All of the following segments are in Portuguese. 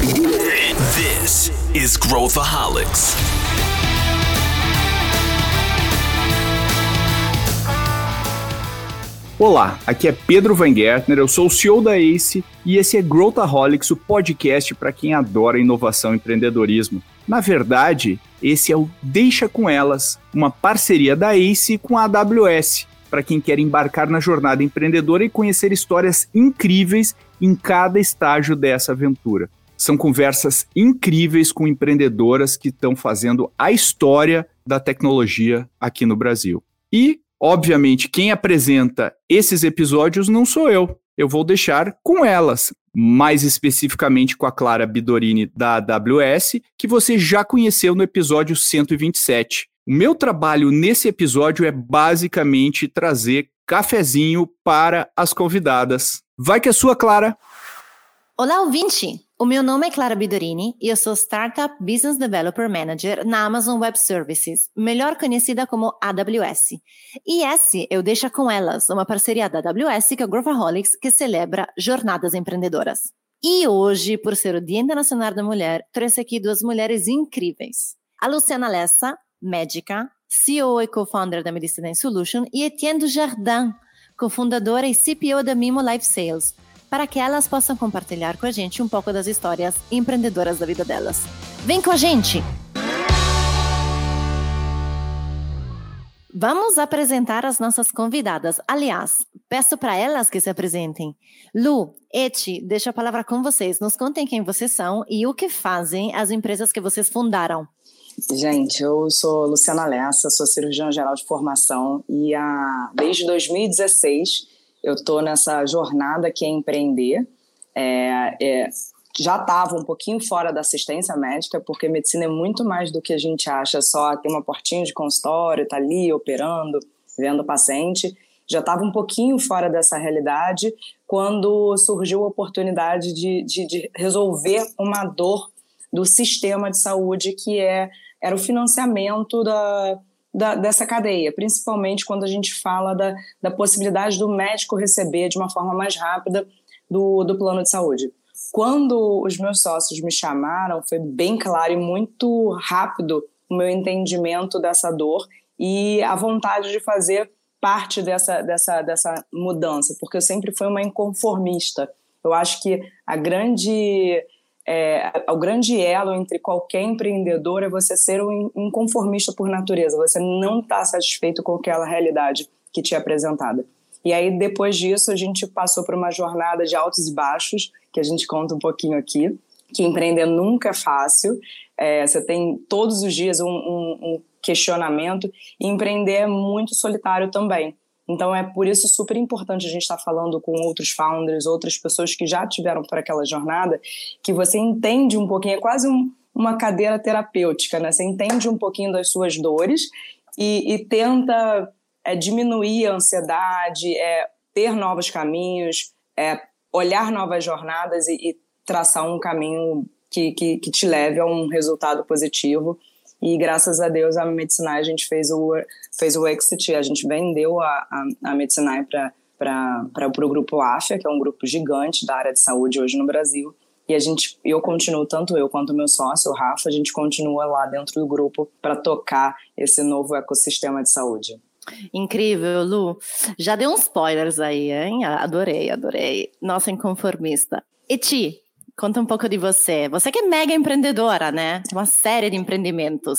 This is Growthaholics. Olá, aqui é Pedro Van Gertner, eu sou o CEO da ACE e esse é Growthaholics, o podcast para quem adora inovação e empreendedorismo. Na verdade, esse é o Deixa com Elas, uma parceria da ACE com a AWS, para quem quer embarcar na jornada empreendedora e conhecer histórias incríveis em cada estágio dessa aventura. São conversas incríveis com empreendedoras que estão fazendo a história da tecnologia aqui no Brasil. E Obviamente, quem apresenta esses episódios não sou eu. Eu vou deixar com elas, mais especificamente com a Clara Bidorini da AWS, que você já conheceu no episódio 127. O meu trabalho nesse episódio é basicamente trazer cafezinho para as convidadas. Vai que é sua, Clara! Olá, ouvinte! O meu nome é Clara Bidorini e eu sou Startup Business Developer Manager na Amazon Web Services, melhor conhecida como AWS. E esse eu deixo com elas, uma parceria da AWS com a Growthaholics que celebra jornadas empreendedoras. E hoje, por ser o Dia Internacional da Mulher, trouxe aqui duas mulheres incríveis. A Luciana Lessa, médica, CEO e co-founder da Medicina Solution, e Etienne Dujardin, cofundadora e CPO da Mimo Life Sales, para que elas possam compartilhar com a gente um pouco das histórias empreendedoras da vida delas. Vem com a gente! Vamos apresentar as nossas convidadas. Aliás, peço para elas que se apresentem. Lu, Eti, deixo a palavra com vocês. Nos contem quem vocês são e o que fazem as empresas que vocês fundaram. Gente, eu sou Luciana Lessa, sou cirurgiã geral de formação e a, desde 2016 eu estou nessa jornada que é empreender. É, é, já estava um pouquinho fora da assistência médica, porque medicina é muito mais do que a gente acha, só ter uma portinha de consultório, tá ali operando, vendo o paciente. Já estava um pouquinho fora dessa realidade quando surgiu a oportunidade de, de, de resolver uma dor do sistema de saúde, que é, era o financiamento da, da, dessa cadeia, principalmente quando a gente fala da, da possibilidade do médico receber de uma forma mais rápida do, do plano de saúde. Quando os meus sócios me chamaram, foi bem claro e muito rápido o meu entendimento dessa dor e a vontade de fazer parte dessa, dessa, dessa mudança, porque eu sempre fui uma inconformista. Eu acho que a grande é, o grande elo entre qualquer empreendedor é você ser um inconformista por natureza, você não está satisfeito com aquela realidade que te é apresentada. E aí, depois disso, a gente passou por uma jornada de altos e baixos, que a gente conta um pouquinho aqui, que empreender nunca é fácil, é, você tem todos os dias um, um, um questionamento, e empreender é muito solitário também. Então é por isso super importante a gente estar tá falando com outros founders, outras pessoas que já tiveram por aquela jornada, que você entende um pouquinho, é quase um, uma cadeira terapêutica, né? Você entende um pouquinho das suas dores e, e tenta é, diminuir a ansiedade, é, ter novos caminhos, é, olhar novas jornadas e, e traçar um caminho que, que, que te leve a um resultado positivo e graças a Deus a Medicinai a gente fez o, fez o exit, a gente vendeu a, a, a Medicinai para o grupo AFIA, que é um grupo gigante da área de saúde hoje no Brasil. E a gente, eu continuo, tanto eu quanto meu sócio, o Rafa, a gente continua lá dentro do grupo para tocar esse novo ecossistema de saúde. Incrível, Lu. Já deu uns spoilers aí, hein? Adorei, adorei. Nossa inconformista. E Ti, Conta um pouco de você. Você que é mega empreendedora, né? Uma série de empreendimentos.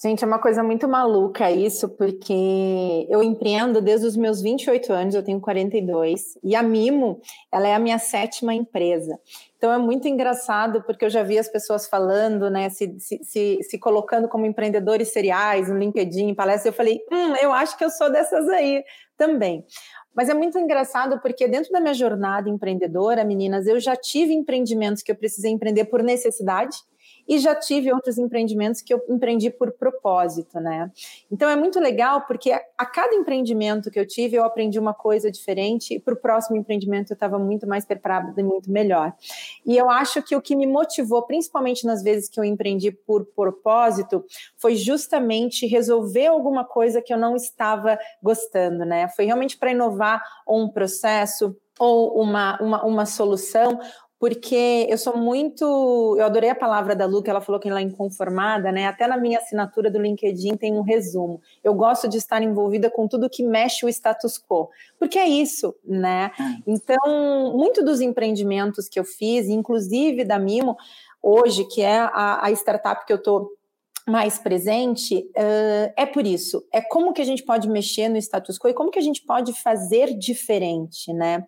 Gente, é uma coisa muito maluca isso, porque eu empreendo desde os meus 28 anos, eu tenho 42, e a Mimo, ela é a minha sétima empresa. Então é muito engraçado, porque eu já vi as pessoas falando, né, se, se, se, se colocando como empreendedores seriais no LinkedIn, em palestra, eu falei, hum, eu acho que eu sou dessas aí também. Mas é muito engraçado porque dentro da minha jornada empreendedora, meninas, eu já tive empreendimentos que eu precisei empreender por necessidade e já tive outros empreendimentos que eu empreendi por propósito, né? Então é muito legal porque a cada empreendimento que eu tive eu aprendi uma coisa diferente e para o próximo empreendimento eu estava muito mais preparada e muito melhor. E eu acho que o que me motivou, principalmente nas vezes que eu empreendi por propósito, foi justamente resolver alguma coisa que eu não estava gostando, né? Foi realmente para inovar um processo ou uma, uma, uma solução porque eu sou muito. Eu adorei a palavra da Lu, que ela falou que ela é inconformada, né? Até na minha assinatura do LinkedIn tem um resumo. Eu gosto de estar envolvida com tudo que mexe o status quo, porque é isso, né? É. Então, muito dos empreendimentos que eu fiz, inclusive da Mimo, hoje, que é a, a startup que eu estou mais presente, uh, é por isso. É como que a gente pode mexer no status quo e como que a gente pode fazer diferente, né?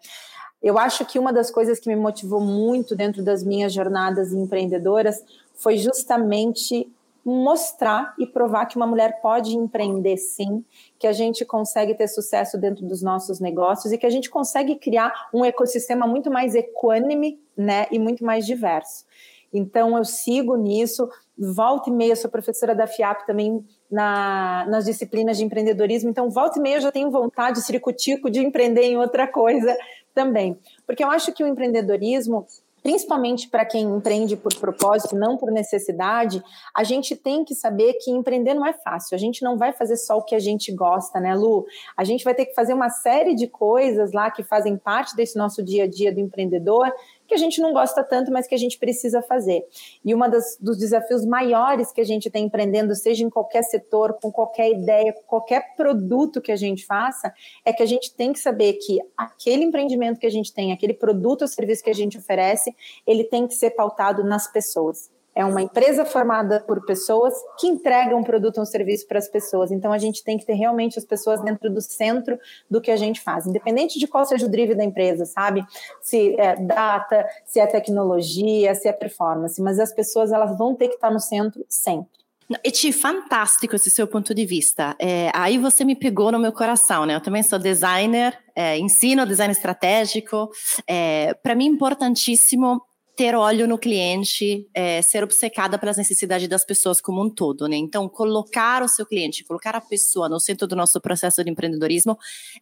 Eu acho que uma das coisas que me motivou muito dentro das minhas jornadas empreendedoras foi justamente mostrar e provar que uma mulher pode empreender sim, que a gente consegue ter sucesso dentro dos nossos negócios e que a gente consegue criar um ecossistema muito mais equânime, né, e muito mais diverso. Então eu sigo nisso, volta e meia, sou professora da FIAP também na, nas disciplinas de empreendedorismo, então volta e meia eu já tenho vontade, ciricutico, de empreender em outra coisa também. Porque eu acho que o empreendedorismo principalmente para quem empreende por propósito, não por necessidade, a gente tem que saber que empreender não é fácil. A gente não vai fazer só o que a gente gosta, né, Lu? A gente vai ter que fazer uma série de coisas lá que fazem parte desse nosso dia a dia do empreendedor que a gente não gosta tanto, mas que a gente precisa fazer. E uma dos desafios maiores que a gente tem empreendendo, seja em qualquer setor, com qualquer ideia, qualquer produto que a gente faça, é que a gente tem que saber que aquele empreendimento que a gente tem, aquele produto ou serviço que a gente oferece, ele tem que ser pautado nas pessoas. É uma empresa formada por pessoas que entregam um produto ou um serviço para as pessoas. Então a gente tem que ter realmente as pessoas dentro do centro do que a gente faz, independente de qual seja o drive da empresa, sabe? Se é data, se é tecnologia, se é performance, mas as pessoas elas vão ter que estar no centro sempre. E Ti, fantástico esse seu ponto de vista. É, aí você me pegou no meu coração, né? Eu também sou designer, é, ensino design estratégico. É, Para mim, importantíssimo ter olho no cliente, é, ser obcecada pelas necessidades das pessoas como um todo, né? Então, colocar o seu cliente, colocar a pessoa no centro do nosso processo de empreendedorismo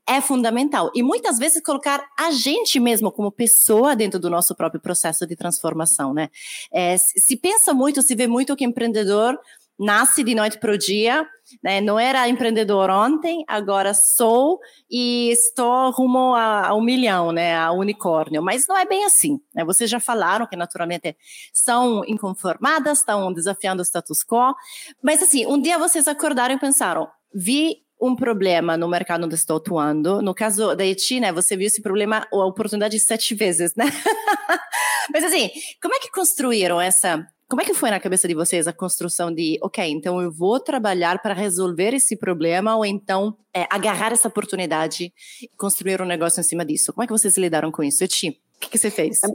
é fundamental. E muitas vezes colocar a gente mesmo como pessoa dentro do nosso próprio processo de transformação, né? É, se pensa muito, se vê muito que empreendedor nasce de noite para o dia, né? Não era empreendedor ontem, agora sou e estou rumo ao milhão, né? A unicórnio. Mas não é bem assim. Né? Vocês já falaram que naturalmente são inconformadas, estão desafiando o status quo. Mas assim, um dia vocês acordaram e pensaram: vi um problema no mercado onde estou atuando. No caso da Eti, né, você viu esse problema, a oportunidade sete vezes, né? Mas assim, como é que construíram essa como é que foi na cabeça de vocês a construção de, ok, então eu vou trabalhar para resolver esse problema ou então é, agarrar essa oportunidade e construir um negócio em cima disso? Como é que vocês lidaram com isso? Eti, o que, que você fez? É,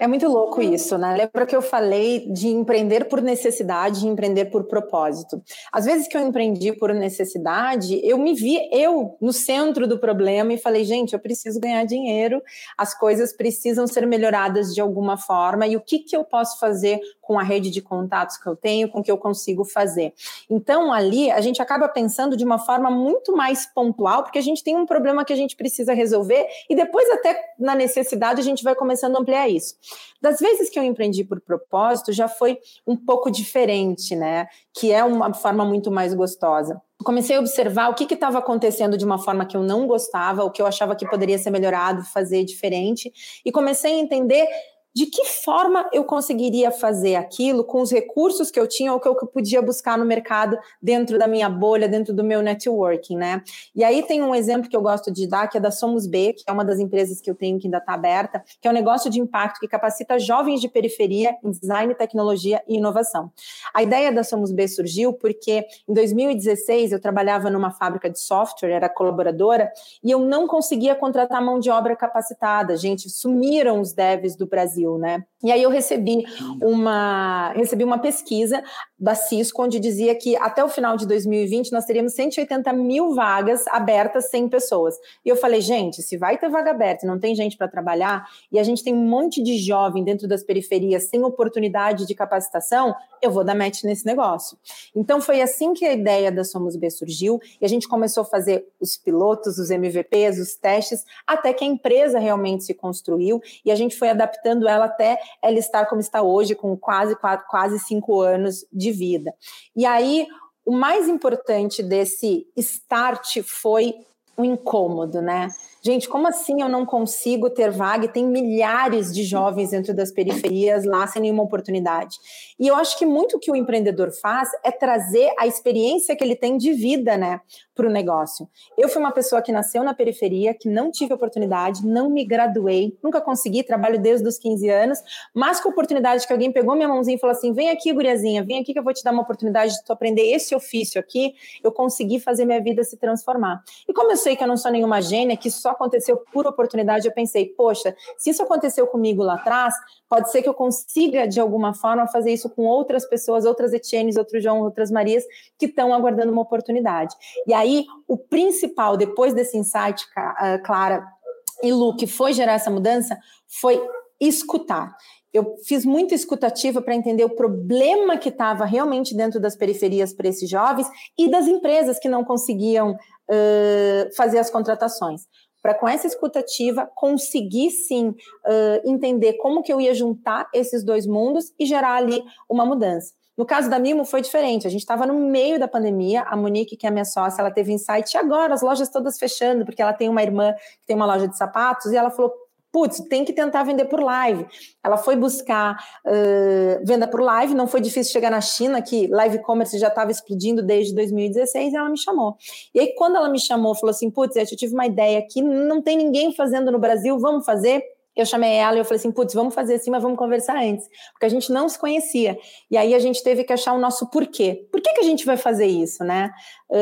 é muito louco isso, né? Lembra que eu falei de empreender por necessidade e empreender por propósito. Às vezes que eu empreendi por necessidade, eu me vi eu no centro do problema e falei, gente, eu preciso ganhar dinheiro, as coisas precisam ser melhoradas de alguma forma e o que, que eu posso fazer com a rede de contatos que eu tenho, com o que eu consigo fazer. Então, ali, a gente acaba pensando de uma forma muito mais pontual, porque a gente tem um problema que a gente precisa resolver e depois, até na necessidade, a gente vai começando a ampliar isso. Das vezes que eu empreendi por propósito, já foi um pouco diferente, né? Que é uma forma muito mais gostosa comecei a observar o que estava acontecendo de uma forma que eu não gostava, o que eu achava que poderia ser melhorado, fazer diferente, e comecei a entender de que forma eu conseguiria fazer aquilo com os recursos que eu tinha ou que eu podia buscar no mercado dentro da minha bolha, dentro do meu networking, né? E aí tem um exemplo que eu gosto de dar, que é da Somos B, que é uma das empresas que eu tenho que ainda está aberta, que é um negócio de impacto que capacita jovens de periferia em design, tecnologia e inovação. A ideia da Somos B surgiu porque em 2016 eu trabalhava numa fábrica de software, era colaboradora, e eu não conseguia contratar mão de obra capacitada. Gente, sumiram os devs do Brasil Brasil, né? E aí eu recebi uma, recebi uma pesquisa da Cisco, onde dizia que até o final de 2020 nós teríamos 180 mil vagas abertas sem pessoas. E eu falei, gente, se vai ter vaga aberta não tem gente para trabalhar, e a gente tem um monte de jovem dentro das periferias sem oportunidade de capacitação, eu vou dar match nesse negócio. Então foi assim que a ideia da Somos B surgiu, e a gente começou a fazer os pilotos, os MVPs, os testes, até que a empresa realmente se construiu, e a gente foi adaptando ela até ela estar como está hoje, com quase, quase, cinco anos de vida. E aí, o mais importante desse start foi um incômodo, né? Gente, como assim eu não consigo ter vaga? E tem milhares de jovens dentro das periferias lá sem nenhuma oportunidade. E eu acho que muito que o empreendedor faz é trazer a experiência que ele tem de vida, né, para o negócio. Eu fui uma pessoa que nasceu na periferia, que não tive oportunidade, não me graduei, nunca consegui, trabalho desde os 15 anos, mas com a oportunidade que alguém pegou minha mãozinha e falou assim: vem aqui, guriazinha, vem aqui que eu vou te dar uma oportunidade de tu aprender esse ofício aqui, eu consegui fazer minha vida se transformar. E como eu sei que eu não sou nenhuma gênia, que só aconteceu por oportunidade, eu pensei, poxa, se isso aconteceu comigo lá atrás, pode ser que eu consiga, de alguma forma, fazer isso com outras pessoas, outras Etienes, outros João, outras Marias, que estão aguardando uma oportunidade. E aí, o principal, depois desse insight, ah, Clara e Lu, que foi gerar essa mudança, foi escutar. Eu fiz muita escutativa para entender o problema que estava realmente dentro das periferias para esses jovens e das empresas que não conseguiam uh, fazer as contratações para com essa escutativa conseguir sim uh, entender como que eu ia juntar esses dois mundos e gerar ali uma mudança. No caso da Mimo foi diferente. A gente estava no meio da pandemia. A Monique, que é minha sócia, ela teve insight agora, as lojas todas fechando, porque ela tem uma irmã que tem uma loja de sapatos, e ela falou: putz, tem que tentar vender por live. Ela foi buscar uh, venda por live, não foi difícil chegar na China, que live commerce já estava explodindo desde 2016, e ela me chamou. E aí, quando ela me chamou, falou assim: putz, eu tive uma ideia aqui, não tem ninguém fazendo no Brasil, vamos fazer? Eu chamei ela e eu falei assim, putz, vamos fazer assim, mas vamos conversar antes, porque a gente não se conhecia. E aí a gente teve que achar o nosso porquê. Por que, que a gente vai fazer isso, né?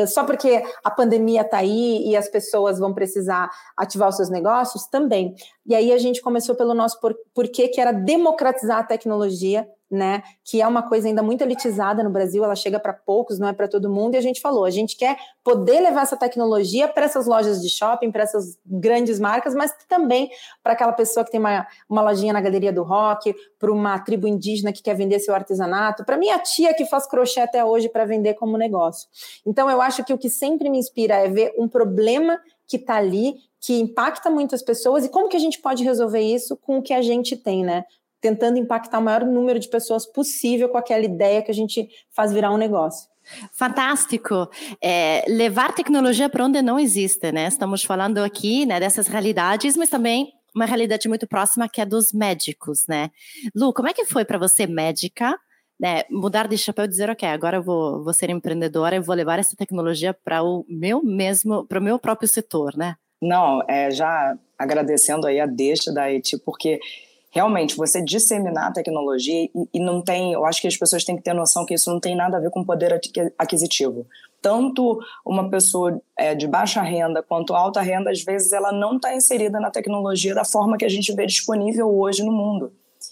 Só porque a pandemia está aí e as pessoas vão precisar ativar os seus negócios? Também. E aí a gente começou pelo nosso por, porquê, que era democratizar a tecnologia né? Que é uma coisa ainda muito elitizada no Brasil, ela chega para poucos, não é para todo mundo. E a gente falou, a gente quer poder levar essa tecnologia para essas lojas de shopping, para essas grandes marcas, mas também para aquela pessoa que tem uma, uma lojinha na galeria do rock, para uma tribo indígena que quer vender seu artesanato, para minha tia que faz crochê até hoje para vender como negócio. Então eu acho que o que sempre me inspira é ver um problema que está ali, que impacta muitas pessoas e como que a gente pode resolver isso com o que a gente tem, né? Tentando impactar o maior número de pessoas possível com aquela ideia que a gente faz virar um negócio. Fantástico. É, levar tecnologia para onde não existe, né? Estamos falando aqui né, dessas realidades, mas também uma realidade muito próxima que é dos médicos, né? Lu, como é que foi para você, médica, né, mudar de chapéu e dizer, ok, agora eu vou, vou ser empreendedora e vou levar essa tecnologia para o meu mesmo, para o meu próprio setor, né? Não, é, já agradecendo aí a deixa da ETI, porque realmente você disseminar a tecnologia e, e, não tem, eu acho que as pessoas têm que ter noção que isso não tem nada a ver com poder aquisitivo. Tanto uma pessoa é, de baixa renda quanto alta renda, às vezes ela não está inserida na tecnologia da forma que a gente vê disponível hoje no mundo.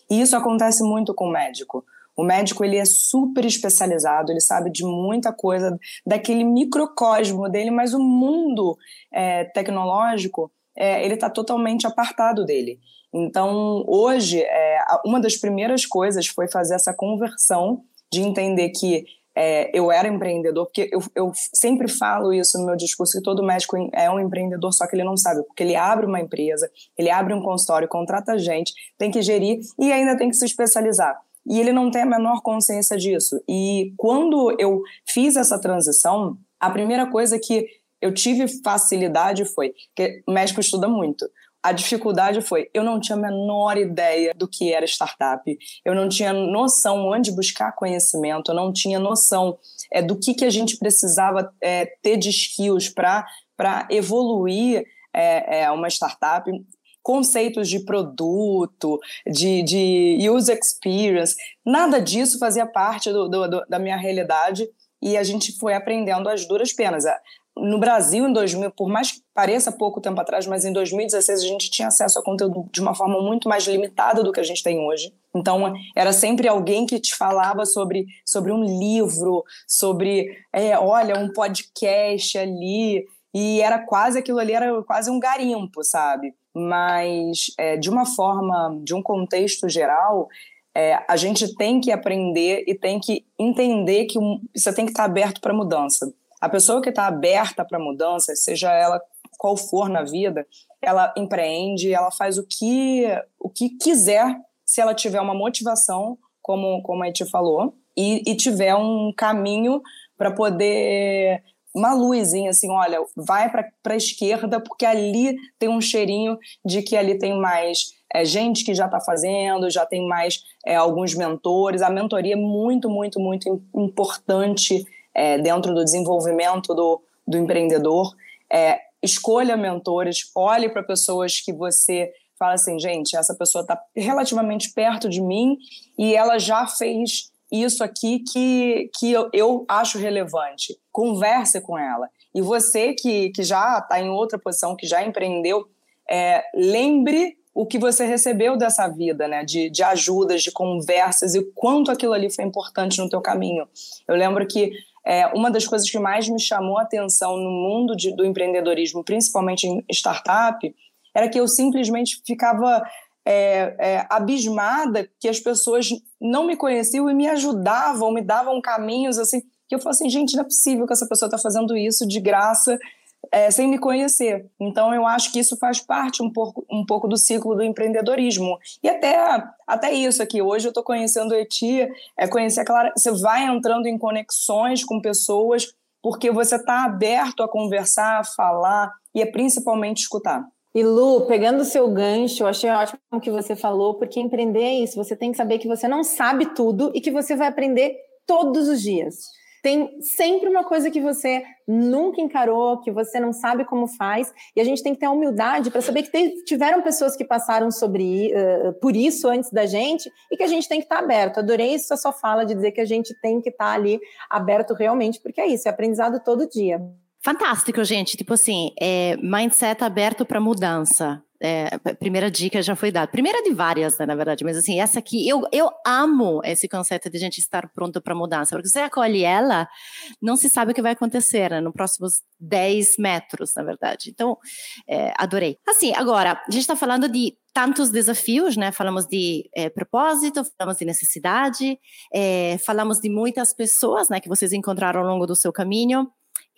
E isso acontece muito com o médico. O médico ele é super especializado, ele sabe de muita coisa daquele microcosmo dele, mas o mundo é, tecnológico é, ele está totalmente apartado dele. Então, hoje, é, uma das primeiras coisas foi fazer essa conversão de entender que é, eu era empreendedor, porque eu, eu, sempre falo isso no meu discurso, que todo médico é um empreendedor, só que ele não sabe, porque ele abre uma empresa, ele abre um consultório, contrata gente, tem que gerir e ainda tem que se especializar. E ele não tem a menor consciência disso. E quando eu fiz essa transição, a primeira coisa que eu tive facilidade foi que o médico estuda muito. A dificuldade foi, eu não tinha a menor ideia do que era startup, eu não tinha noção onde buscar conhecimento, eu não tinha noção é, do que, que a gente precisava é, ter de skills para evoluir é, é, uma startup. Conceitos de produto, de, de user experience, nada disso fazia parte do, do, do, da minha realidade e a gente foi aprendendo as duras penas no Brasil, em 2000, por mais que pareça pouco tempo atrás, mas em 2016 a gente tinha acesso a conteúdo de uma forma muito mais limitada do que a gente tem hoje. Então, era sempre alguém que te falava sobre, sobre um livro, sobre, é, olha, um podcast ali. E era quase aquilo ali, era quase um garimpo, sabe? Mas, é, de uma forma, de um contexto geral, é, a gente tem que aprender e tem que entender que você tem que estar aberto para mudança. A pessoa que está aberta para mudança, seja ela qual for na vida, ela empreende, ela faz o que, o que quiser se ela tiver uma motivação, como, como a Eti falou, e, e tiver um caminho para poder uma luzinha assim, olha, vai para a esquerda porque ali tem um cheirinho de que ali tem mais é, gente que já está fazendo, já tem mais é, alguns mentores. A mentoria é muito, muito, muito importante é, dentro do desenvolvimento do, do empreendedor. É, escolha mentores, olhe para pessoas que você fala assim, gente, essa pessoa está relativamente perto de mim e ela já fez isso aqui que, que eu, eu acho relevante. Converse com ela. E você que, que já está em outra posição, que já empreendeu, é, lembre o que você recebeu dessa vida, né? De, de ajudas, de conversas e quanto aquilo ali foi importante no teu caminho. Eu lembro que é, uma das coisas que mais me chamou a atenção no mundo de, do empreendedorismo, principalmente em startup, era que eu simplesmente ficava é, é, abismada que as pessoas não me conheciam e me ajudavam, me davam caminhos assim. Que eu falei assim, gente, não é possível que essa pessoa está fazendo isso de graça é, sem me conhecer. Então, eu acho que isso faz parte um pouco, um pouco do ciclo do empreendedorismo. E até, até isso aqui, hoje eu estou conhecendo a Eti, é conhecer a Clara, você vai entrando em conexões com pessoas porque você está aberto a conversar, a falar e a principalmente escutar. E Lu, pegando o seu gancho, eu achei ótimo o que você falou, porque empreender é isso, você tem que saber que você não sabe tudo e que você vai aprender todos os dias. Tem sempre uma coisa que você nunca encarou, que você não sabe como faz, e a gente tem que ter a humildade para saber que tiveram pessoas que passaram sobre, uh, por isso antes da gente e que a gente tem que estar tá aberto. Adorei isso a sua fala de dizer que a gente tem que estar tá ali aberto realmente, porque é isso, é aprendizado todo dia. Fantástico, gente. Tipo assim, é, mindset aberto para mudança. É, primeira dica já foi dada. Primeira de várias, né, na verdade, mas assim, essa aqui, eu, eu amo esse conceito de gente estar pronto para mudança, porque você acolhe ela, não se sabe o que vai acontecer né, nos próximos 10 metros, na verdade. Então, é, adorei. Assim, agora, a gente está falando de tantos desafios, né? Falamos de é, propósito, falamos de necessidade, é, falamos de muitas pessoas, né, que vocês encontraram ao longo do seu caminho.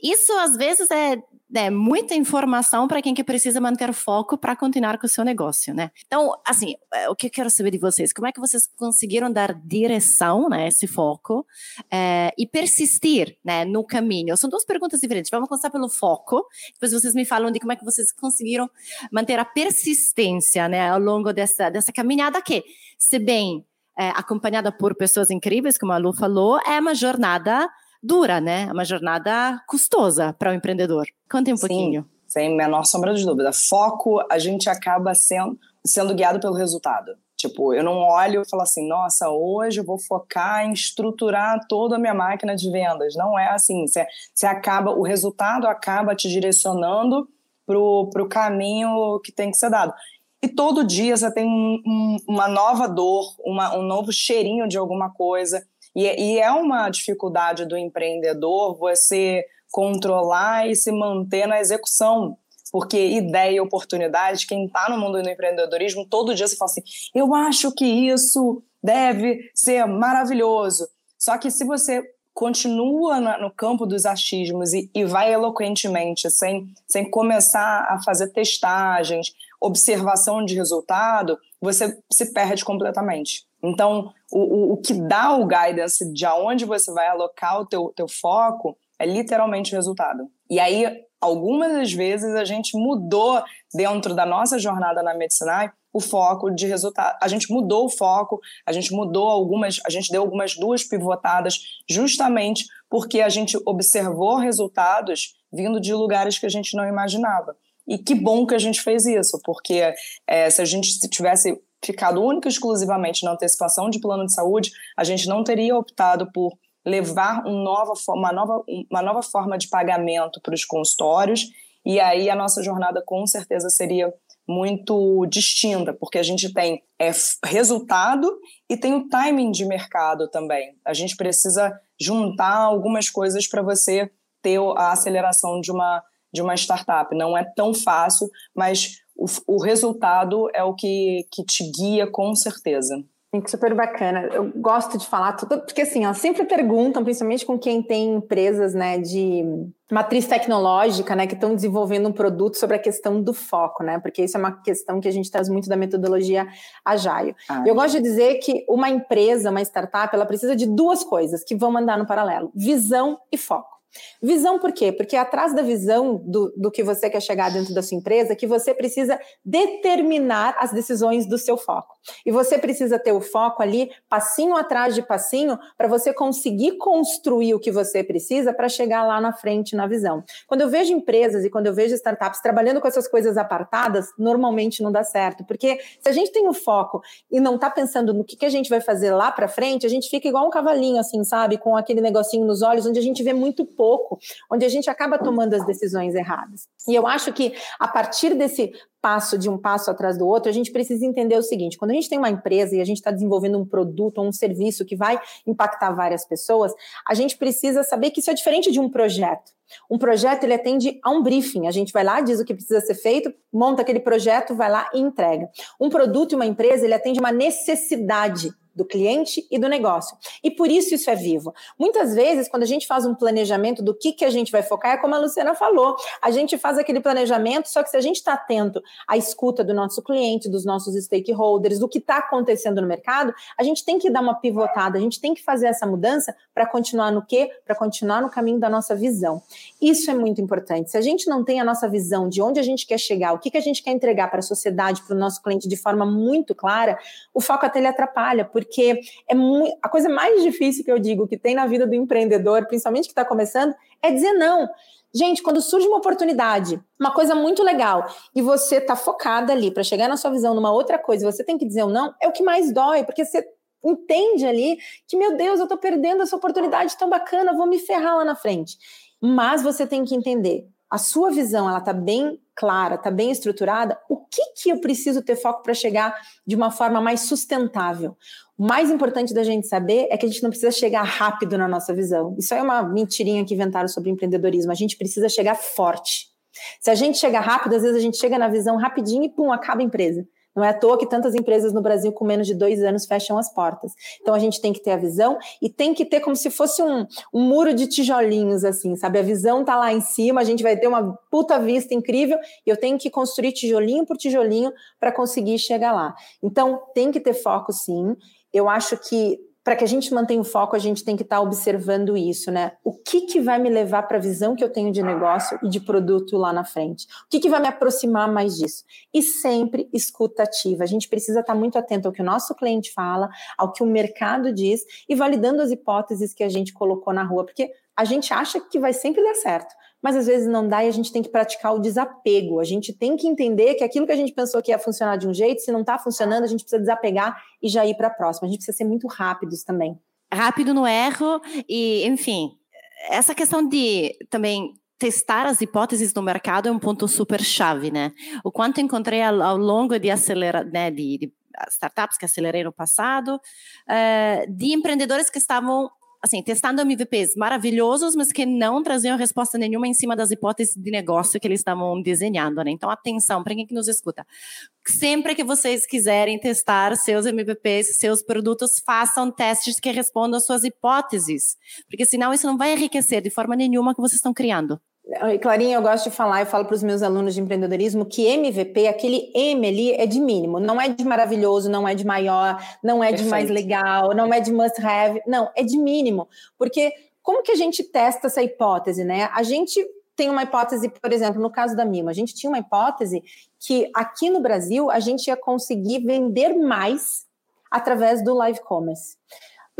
Isso às vezes é, é muita informação para quem que precisa manter foco para continuar com o seu negócio, né? Então, assim, é, o que eu quero saber de vocês, como é que vocês conseguiram dar direção, né, esse foco é, e persistir, né, no caminho? São duas perguntas diferentes. Vamos começar pelo foco, depois vocês me falam de como é que vocês conseguiram manter a persistência, né, ao longo dessa dessa caminhada que, se bem é, acompanhada por pessoas incríveis, como a Lu falou, é uma jornada dura, né? É uma jornada custosa para o empreendedor. Conte um Sim, pouquinho. Sem menor sombra de dúvida. Foco, a gente acaba sendo, sendo guiado pelo resultado. Tipo, eu não olho e falo assim, nossa, hoje eu vou focar em estruturar toda a minha máquina de vendas. Não é assim. Você, você acaba, o resultado acaba te direcionando pro, pro caminho que tem que ser dado. E todo dia você tem um, um, uma nova dor, uma, um novo cheirinho de alguma coisa. E, e é uma dificuldade do empreendedor você controlar e se manter na execução porque ideia e oportunidade, quem está no mundo do empreendedorismo, todo dia você fala assim: eu acho que isso deve ser maravilhoso. Só que se você continua no campo dos achismos e, e vai eloquentemente, sem, sem começar a fazer testagens, observação de resultado, você se perde completamente. Então, o, o, o que dá o guidance de aonde você vai alocar o teu, teu foco é literalmente o resultado. E aí, algumas das vezes, a gente mudou dentro da nossa jornada na Medicinai o foco de resultado. A gente mudou o foco, a gente mudou algumas, a gente deu algumas duas pivotadas justamente porque a gente observou resultados vindo de lugares que a gente não imaginava. E que bom que a gente fez isso, porque é, se a gente tivesse ficado única e exclusivamente na antecipação de plano de saúde, a gente não teria optado por levar um nova, uma, nova, uma nova forma de pagamento para os consultórios, e aí a nossa jornada com certeza seria muito distinta, porque a gente tem é, resultado e tem o timing de mercado também. A gente precisa juntar algumas coisas para você ter a aceleração de uma, de uma startup. Não é tão fácil, mas o, o resultado é o que, que te guia com certeza. Super bacana. Eu gosto de falar tudo, porque assim, ó, sempre perguntam, principalmente com quem tem empresas né, de matriz tecnológica, né, que estão desenvolvendo um produto sobre a questão do foco, né? Porque isso é uma questão que a gente traz muito da metodologia Agile. Ah, Eu gosto de dizer que uma empresa, uma startup, ela precisa de duas coisas que vão andar no paralelo: visão e foco. Visão por quê? Porque atrás da visão do, do que você quer chegar dentro da sua empresa, que você precisa determinar as decisões do seu foco. E você precisa ter o foco ali, passinho atrás de passinho, para você conseguir construir o que você precisa para chegar lá na frente na visão. Quando eu vejo empresas e quando eu vejo startups trabalhando com essas coisas apartadas, normalmente não dá certo. Porque se a gente tem o foco e não está pensando no que, que a gente vai fazer lá para frente, a gente fica igual um cavalinho, assim, sabe? Com aquele negocinho nos olhos, onde a gente vê muito pouco, onde a gente acaba tomando as decisões erradas. E eu acho que a partir desse passo de um passo atrás do outro, a gente precisa entender o seguinte: quando a gente tem uma empresa e a gente está desenvolvendo um produto ou um serviço que vai impactar várias pessoas, a gente precisa saber que isso é diferente de um projeto. Um projeto ele atende a um briefing. A gente vai lá, diz o que precisa ser feito, monta aquele projeto, vai lá e entrega. Um produto e uma empresa ele atende uma necessidade do cliente e do negócio. E por isso isso é vivo. Muitas vezes, quando a gente faz um planejamento do que, que a gente vai focar, é como a Luciana falou, a gente faz aquele planejamento, só que se a gente está atento à escuta do nosso cliente, dos nossos stakeholders, do que está acontecendo no mercado, a gente tem que dar uma pivotada, a gente tem que fazer essa mudança para continuar no quê? Para continuar no caminho da nossa visão. Isso é muito importante. Se a gente não tem a nossa visão de onde a gente quer chegar, o que, que a gente quer entregar para a sociedade, para o nosso cliente de forma muito clara, o foco até ele atrapalha, porque porque é a coisa mais difícil que eu digo que tem na vida do empreendedor, principalmente que está começando, é dizer não. Gente, quando surge uma oportunidade, uma coisa muito legal, e você está focada ali para chegar na sua visão numa outra coisa, você tem que dizer um não, é o que mais dói, porque você entende ali que, meu Deus, eu estou perdendo essa oportunidade tão bacana, vou me ferrar lá na frente. Mas você tem que entender, a sua visão ela está bem clara, está bem estruturada, o que, que eu preciso ter foco para chegar de uma forma mais sustentável? O mais importante da gente saber é que a gente não precisa chegar rápido na nossa visão. Isso é uma mentirinha que inventaram sobre empreendedorismo. A gente precisa chegar forte. Se a gente chega rápido, às vezes a gente chega na visão rapidinho e pum, acaba a empresa. Não é à toa que tantas empresas no Brasil com menos de dois anos fecham as portas. Então a gente tem que ter a visão e tem que ter como se fosse um, um muro de tijolinhos, assim, sabe? A visão tá lá em cima, a gente vai ter uma puta vista incrível e eu tenho que construir tijolinho por tijolinho para conseguir chegar lá. Então tem que ter foco, sim. Eu acho que para que a gente mantenha o foco, a gente tem que estar tá observando isso, né? O que, que vai me levar para a visão que eu tenho de negócio e de produto lá na frente? O que, que vai me aproximar mais disso? E sempre escuta ativa. A gente precisa estar tá muito atento ao que o nosso cliente fala, ao que o mercado diz e validando as hipóteses que a gente colocou na rua, porque a gente acha que vai sempre dar certo mas às vezes não dá e a gente tem que praticar o desapego. A gente tem que entender que aquilo que a gente pensou que ia funcionar de um jeito, se não está funcionando, a gente precisa desapegar e já ir para a próxima. A gente precisa ser muito rápidos também. Rápido no erro e, enfim, essa questão de também testar as hipóteses no mercado é um ponto super chave, né? O quanto encontrei ao, ao longo de acelerar, né, de, de startups que acelerei no passado, uh, de empreendedores que estavam assim, testando MVPs maravilhosos, mas que não traziam resposta nenhuma em cima das hipóteses de negócio que eles estavam desenhando, né? Então, atenção, para quem que nos escuta. Sempre que vocês quiserem testar seus MVPs, seus produtos, façam testes que respondam às suas hipóteses, porque senão isso não vai enriquecer de forma nenhuma o que vocês estão criando. Clarinha, eu gosto de falar, eu falo para os meus alunos de empreendedorismo que MVP, aquele M ali é de mínimo, não é de maravilhoso, não é de maior, não é Perfeito. de mais legal, não é de must have, não, é de mínimo. Porque como que a gente testa essa hipótese, né? A gente tem uma hipótese, por exemplo, no caso da Mima, a gente tinha uma hipótese que aqui no Brasil a gente ia conseguir vender mais através do live commerce.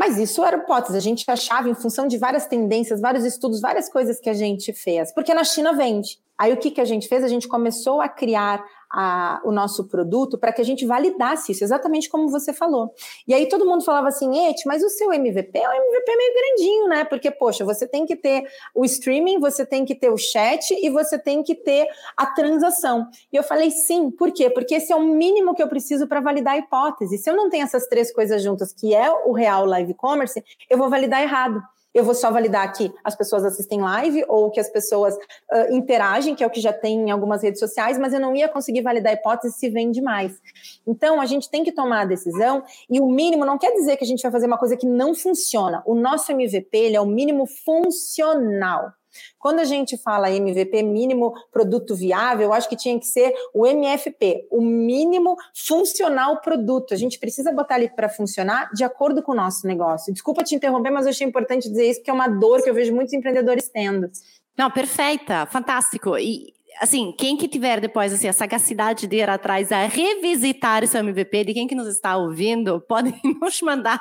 Mas isso era hipótese, a gente achava em função de várias tendências, vários estudos, várias coisas que a gente fez, porque na China vende. Aí o que, que a gente fez? A gente começou a criar a, o nosso produto para que a gente validasse isso, exatamente como você falou. E aí todo mundo falava assim, Eti, mas o seu MVP é um MVP meio grandinho, né? Porque, poxa, você tem que ter o streaming, você tem que ter o chat e você tem que ter a transação. E eu falei, sim, por quê? Porque esse é o mínimo que eu preciso para validar a hipótese. Se eu não tenho essas três coisas juntas, que é o real live commerce, eu vou validar errado eu vou só validar que as pessoas assistem live ou que as pessoas uh, interagem, que é o que já tem em algumas redes sociais, mas eu não ia conseguir validar a hipótese se vende mais. Então, a gente tem que tomar a decisão e o mínimo não quer dizer que a gente vai fazer uma coisa que não funciona. O nosso MVP ele é o mínimo funcional. Quando a gente fala MVP, mínimo produto viável, eu acho que tinha que ser o MFP, o mínimo funcional produto. A gente precisa botar ali para funcionar de acordo com o nosso negócio. Desculpa te interromper, mas eu achei importante dizer isso, porque é uma dor que eu vejo muitos empreendedores tendo. Não, perfeita, fantástico. E assim, quem que tiver depois assim, a sagacidade de ir atrás a revisitar esse MVP, de quem que nos está ouvindo, pode nos mandar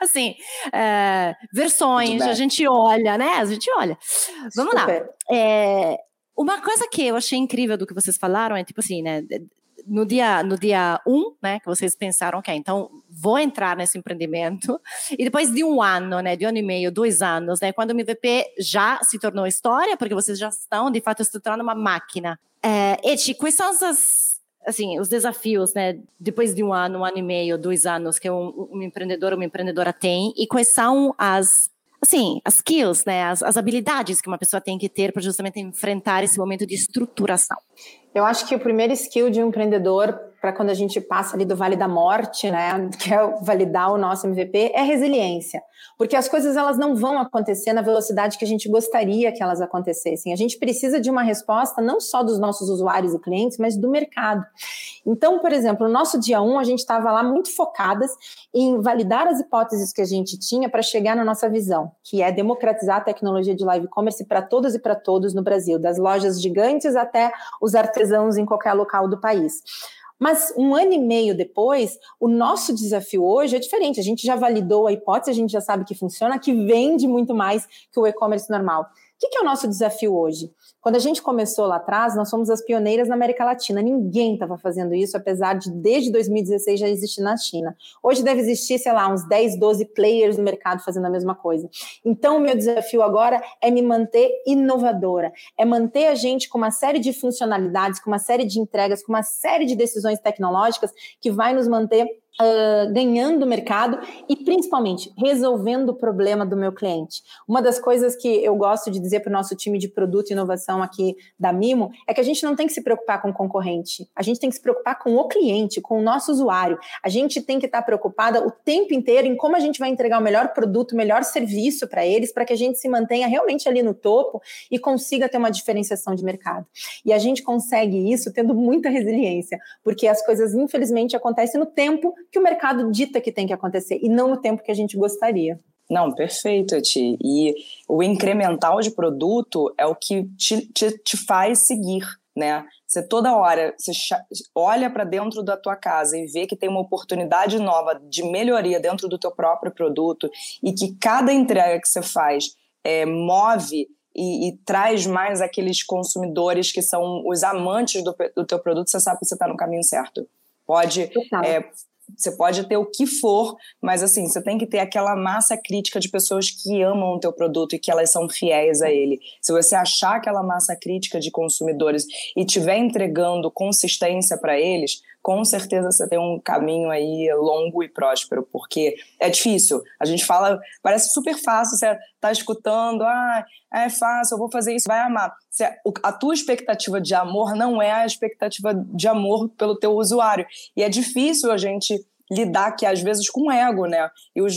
assim, é, versões, a gente olha, né? A gente olha. Vamos Super. lá. É, uma coisa que eu achei incrível do que vocês falaram é tipo assim, né? No dia no dia um, né, que vocês pensaram, ok, então vou entrar nesse empreendimento e depois de um ano, né, de um ano e meio, dois anos, né, quando o MVP já se tornou história, porque vocês já estão de fato estruturando uma máquina. É, Eti, quais são as assim, os desafios, né, depois de um ano, um ano e meio, dois anos que um, um empreendedor, uma empreendedora tem e quais são as assim, as skills, né, as, as habilidades que uma pessoa tem que ter para justamente enfrentar esse momento de estruturação. Eu acho que o primeiro skill de um empreendedor para quando a gente passa ali do Vale da Morte, né, que é validar o nosso MVP, é resiliência. Porque as coisas elas não vão acontecer na velocidade que a gente gostaria que elas acontecessem. A gente precisa de uma resposta não só dos nossos usuários e clientes, mas do mercado. Então, por exemplo, no nosso dia 1, um, a gente estava lá muito focadas em validar as hipóteses que a gente tinha para chegar na nossa visão, que é democratizar a tecnologia de live commerce para todas e para todos no Brasil, das lojas gigantes até os artesãos em qualquer local do país. Mas um ano e meio depois, o nosso desafio hoje é diferente. A gente já validou a hipótese, a gente já sabe que funciona, que vende muito mais que o e-commerce normal. O que, que é o nosso desafio hoje? Quando a gente começou lá atrás, nós somos as pioneiras na América Latina. Ninguém estava fazendo isso, apesar de desde 2016 já existir na China. Hoje deve existir, sei lá, uns 10, 12 players no mercado fazendo a mesma coisa. Então, o meu desafio agora é me manter inovadora, é manter a gente com uma série de funcionalidades, com uma série de entregas, com uma série de decisões tecnológicas que vai nos manter uh, ganhando mercado e principalmente resolvendo o problema do meu cliente. Uma das coisas que eu gosto de dizer para o nosso time de produto e inovação aqui da Mimo é que a gente não tem que se preocupar com o concorrente, a gente tem que se preocupar com o cliente, com o nosso usuário. A gente tem que estar preocupada o tempo inteiro em como a gente vai entregar o melhor produto, o melhor serviço para eles, para que a gente se mantenha realmente ali no topo e consiga ter uma diferenciação de mercado. E a gente consegue isso tendo muita resiliência, porque as coisas infelizmente acontecem no tempo que o mercado dita que tem que acontecer e não no tempo que a gente gostaria. Não, perfeito, Ti. E o incremental de produto é o que te, te, te faz seguir, né? Você toda hora você olha para dentro da tua casa e vê que tem uma oportunidade nova de melhoria dentro do teu próprio produto e que cada entrega que você faz é, move e, e, traz mais aqueles consumidores que são os amantes do, do teu produto, você sabe que você está no caminho certo. Pode é, você pode ter o que for, mas assim, você tem que ter aquela massa crítica de pessoas que amam o teu produto e que elas são fiéis a ele. Se você achar aquela massa crítica de consumidores e estiver entregando consistência para eles, com certeza você tem um caminho aí longo e próspero, porque é difícil. A gente fala, parece super fácil, você tá escutando, ah, é fácil, eu vou fazer isso, vai amar. A tua expectativa de amor não é a expectativa de amor pelo teu usuário. E é difícil a gente lidar que às vezes com ego, né? E os,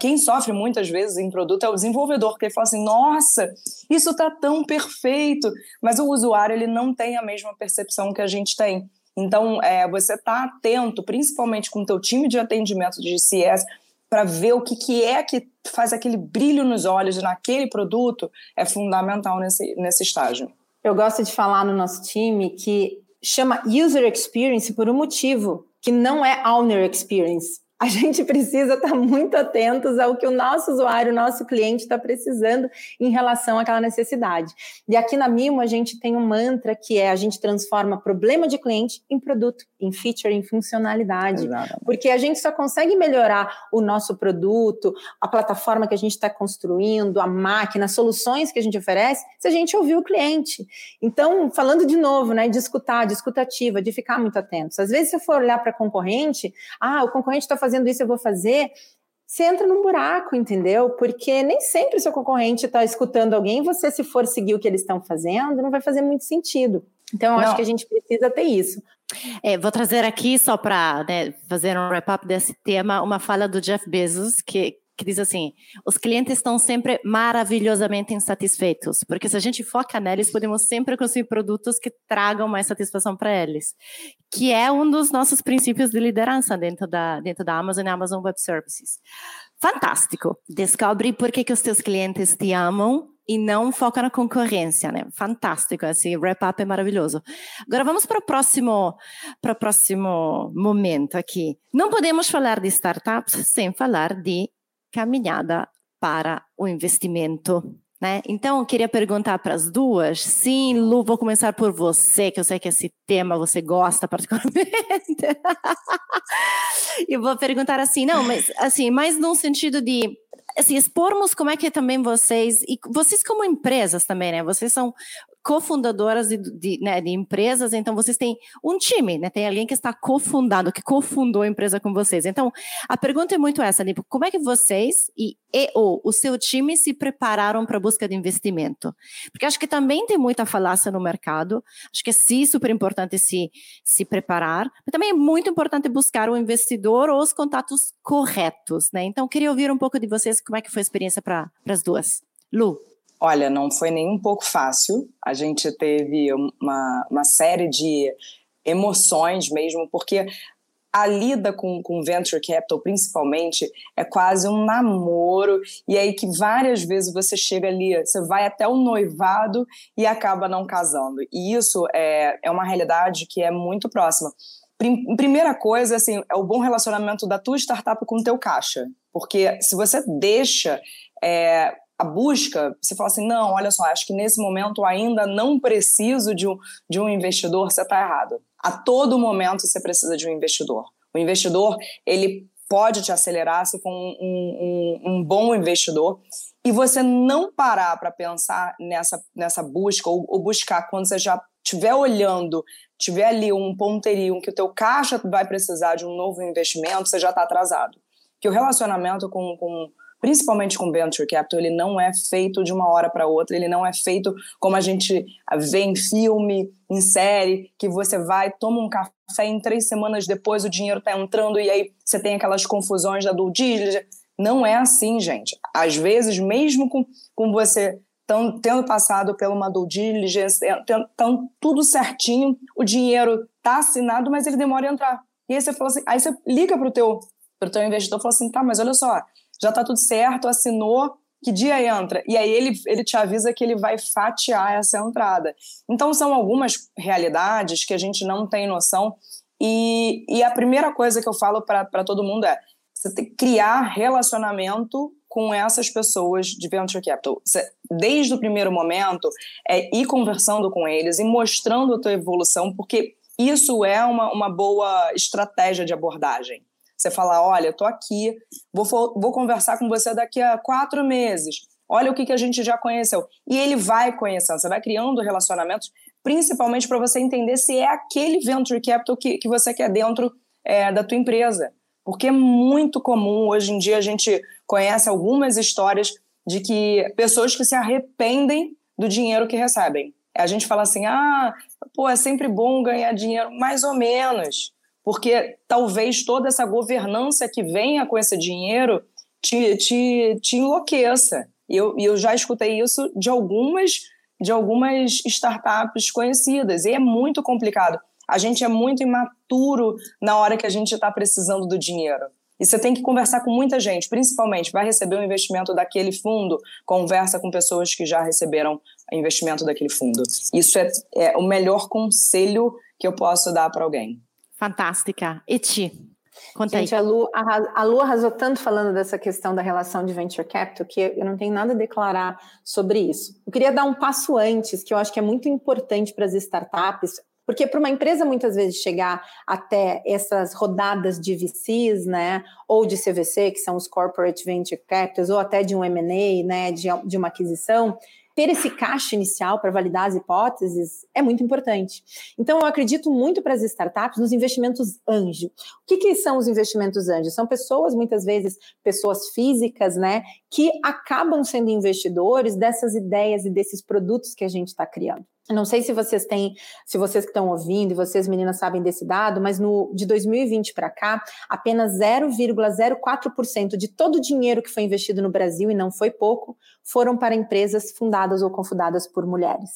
quem sofre muitas vezes em produto é o desenvolvedor, porque ele fala assim: "Nossa, isso tá tão perfeito", mas o usuário ele não tem a mesma percepção que a gente tem. Então, é, você está atento, principalmente com o teu time de atendimento de CS, para ver o que, que é que faz aquele brilho nos olhos naquele produto, é fundamental nesse, nesse estágio. Eu gosto de falar no nosso time que chama user experience por um motivo, que não é owner experience a gente precisa estar muito atentos ao que o nosso usuário, o nosso cliente está precisando em relação àquela necessidade. E aqui na Mimo a gente tem um mantra que é a gente transforma problema de cliente em produto, em feature, em funcionalidade. Exatamente. Porque a gente só consegue melhorar o nosso produto, a plataforma que a gente está construindo, a máquina, as soluções que a gente oferece, se a gente ouvir o cliente. Então, falando de novo, né, de escutar, de escutativa, de ficar muito atentos. Às vezes, se eu for olhar para concorrente, ah, o concorrente está fazendo fazendo isso, eu vou fazer. Você entra num buraco, entendeu? Porque nem sempre o seu concorrente está escutando alguém, você, se for seguir o que eles estão fazendo, não vai fazer muito sentido. Então, eu não. acho que a gente precisa ter isso. É, vou trazer aqui, só para né, fazer um wrap-up desse tema, uma fala do Jeff Bezos, que que diz assim: os clientes estão sempre maravilhosamente insatisfeitos, porque se a gente foca neles, podemos sempre conseguir produtos que tragam mais satisfação para eles, que é um dos nossos princípios de liderança dentro da, dentro da Amazon e Amazon Web Services. Fantástico! Descobre por que, que os teus clientes te amam e não foca na concorrência, né? Fantástico, esse wrap-up é maravilhoso. Agora vamos para o próximo, para o próximo momento aqui. Não podemos falar de startups sem falar de caminhada para o investimento. Né? Então, eu queria perguntar para as duas. Sim, Lu, vou começar por você, que eu sei que esse tema você gosta particularmente. e vou perguntar assim, não, mas assim, mais num sentido de assim, expormos como é que também vocês, e vocês como empresas também, né? Vocês são cofundadoras de, de, né, de, empresas, então vocês têm um time, né? Tem alguém que está cofundado, que cofundou a empresa com vocês. Então, a pergunta é muito essa, tipo, como é que vocês e, e ou o seu time se prepararam para a busca de investimento? Porque acho que também tem muita falácia no mercado, acho que é sim super importante se, se preparar, mas também é muito importante buscar o investidor ou os contatos corretos, né? Então, queria ouvir um pouco de vocês, como é que foi a experiência para as duas. Lu. Olha, não foi nem um pouco fácil. A gente teve uma, uma série de emoções mesmo, porque a lida com, com venture capital, principalmente, é quase um namoro, e aí que várias vezes você chega ali, você vai até o noivado e acaba não casando. E isso é, é uma realidade que é muito próxima. Prim, primeira coisa, assim, é o bom relacionamento da tua startup com o teu caixa. Porque se você deixa é, a busca, você fala assim, não, olha só, acho que nesse momento ainda não preciso de um, de um investidor, você está errado. A todo momento você precisa de um investidor. O investidor, ele pode te acelerar se for um, um, um bom investidor e você não parar para pensar nessa, nessa busca ou, ou, buscar quando você já estiver olhando, tiver ali um ponteirinho que o teu caixa vai precisar de um novo investimento, você já está atrasado. Que o relacionamento com, com principalmente com venture capital, ele não é feito de uma hora para outra, ele não é feito como a gente vê em filme, em série, que você vai, toma um café em três semanas depois o dinheiro está entrando e aí você tem aquelas confusões da due diligence. Não é assim, gente. Às vezes, mesmo com, com você tão, tendo passado por uma due diligence, tão tudo certinho, o dinheiro está assinado, mas ele demora a entrar. E aí você fala assim, aí você liga para o teu, teu investidor e fala assim, tá, mas olha só, já está tudo certo, assinou, que dia entra? E aí ele, ele te avisa que ele vai fatiar essa entrada. Então são algumas realidades que a gente não tem noção. E, e a primeira coisa que eu falo para todo mundo é você tem que criar relacionamento com essas pessoas de venture capital. Você, desde o primeiro momento, é ir conversando com eles e mostrando a tua evolução, porque isso é uma, uma boa estratégia de abordagem. Você fala, olha, eu tô aqui, vou, vou conversar com você daqui a quatro meses. Olha o que, que a gente já conheceu. E ele vai conhecendo, você vai criando relacionamentos, principalmente para você entender se é aquele venture capital que, que você quer dentro é, da tua empresa. Porque é muito comum, hoje em dia, a gente conhece algumas histórias de que pessoas que se arrependem do dinheiro que recebem. A gente fala assim, ah, pô, é sempre bom ganhar dinheiro, mais ou menos porque talvez toda essa governança que venha com esse dinheiro te, te, te enlouqueça. E eu, eu já escutei isso de algumas, de algumas startups conhecidas, e é muito complicado. A gente é muito imaturo na hora que a gente está precisando do dinheiro. E você tem que conversar com muita gente, principalmente vai receber um investimento daquele fundo, conversa com pessoas que já receberam investimento daquele fundo. Isso é, é o melhor conselho que eu posso dar para alguém. Fantástica. E ti? Conta Gente, aí. A, Lu, a, a Lu arrasou tanto falando dessa questão da relação de venture capital que eu não tenho nada a declarar sobre isso. Eu queria dar um passo antes, que eu acho que é muito importante para as startups, porque para uma empresa muitas vezes chegar até essas rodadas de VCs, né, ou de CVC, que são os corporate venture capitals, ou até de um M&A, né, de, de uma aquisição, ter esse caixa inicial para validar as hipóteses é muito importante. Então, eu acredito muito para as startups nos investimentos anjo. O que, que são os investimentos anjo? São pessoas, muitas vezes, pessoas físicas, né, que acabam sendo investidores dessas ideias e desses produtos que a gente está criando. Não sei se vocês têm, se vocês que estão ouvindo e vocês meninas sabem desse dado, mas no de 2020 para cá, apenas 0,04% de todo o dinheiro que foi investido no Brasil e não foi pouco, foram para empresas fundadas ou confundadas por mulheres.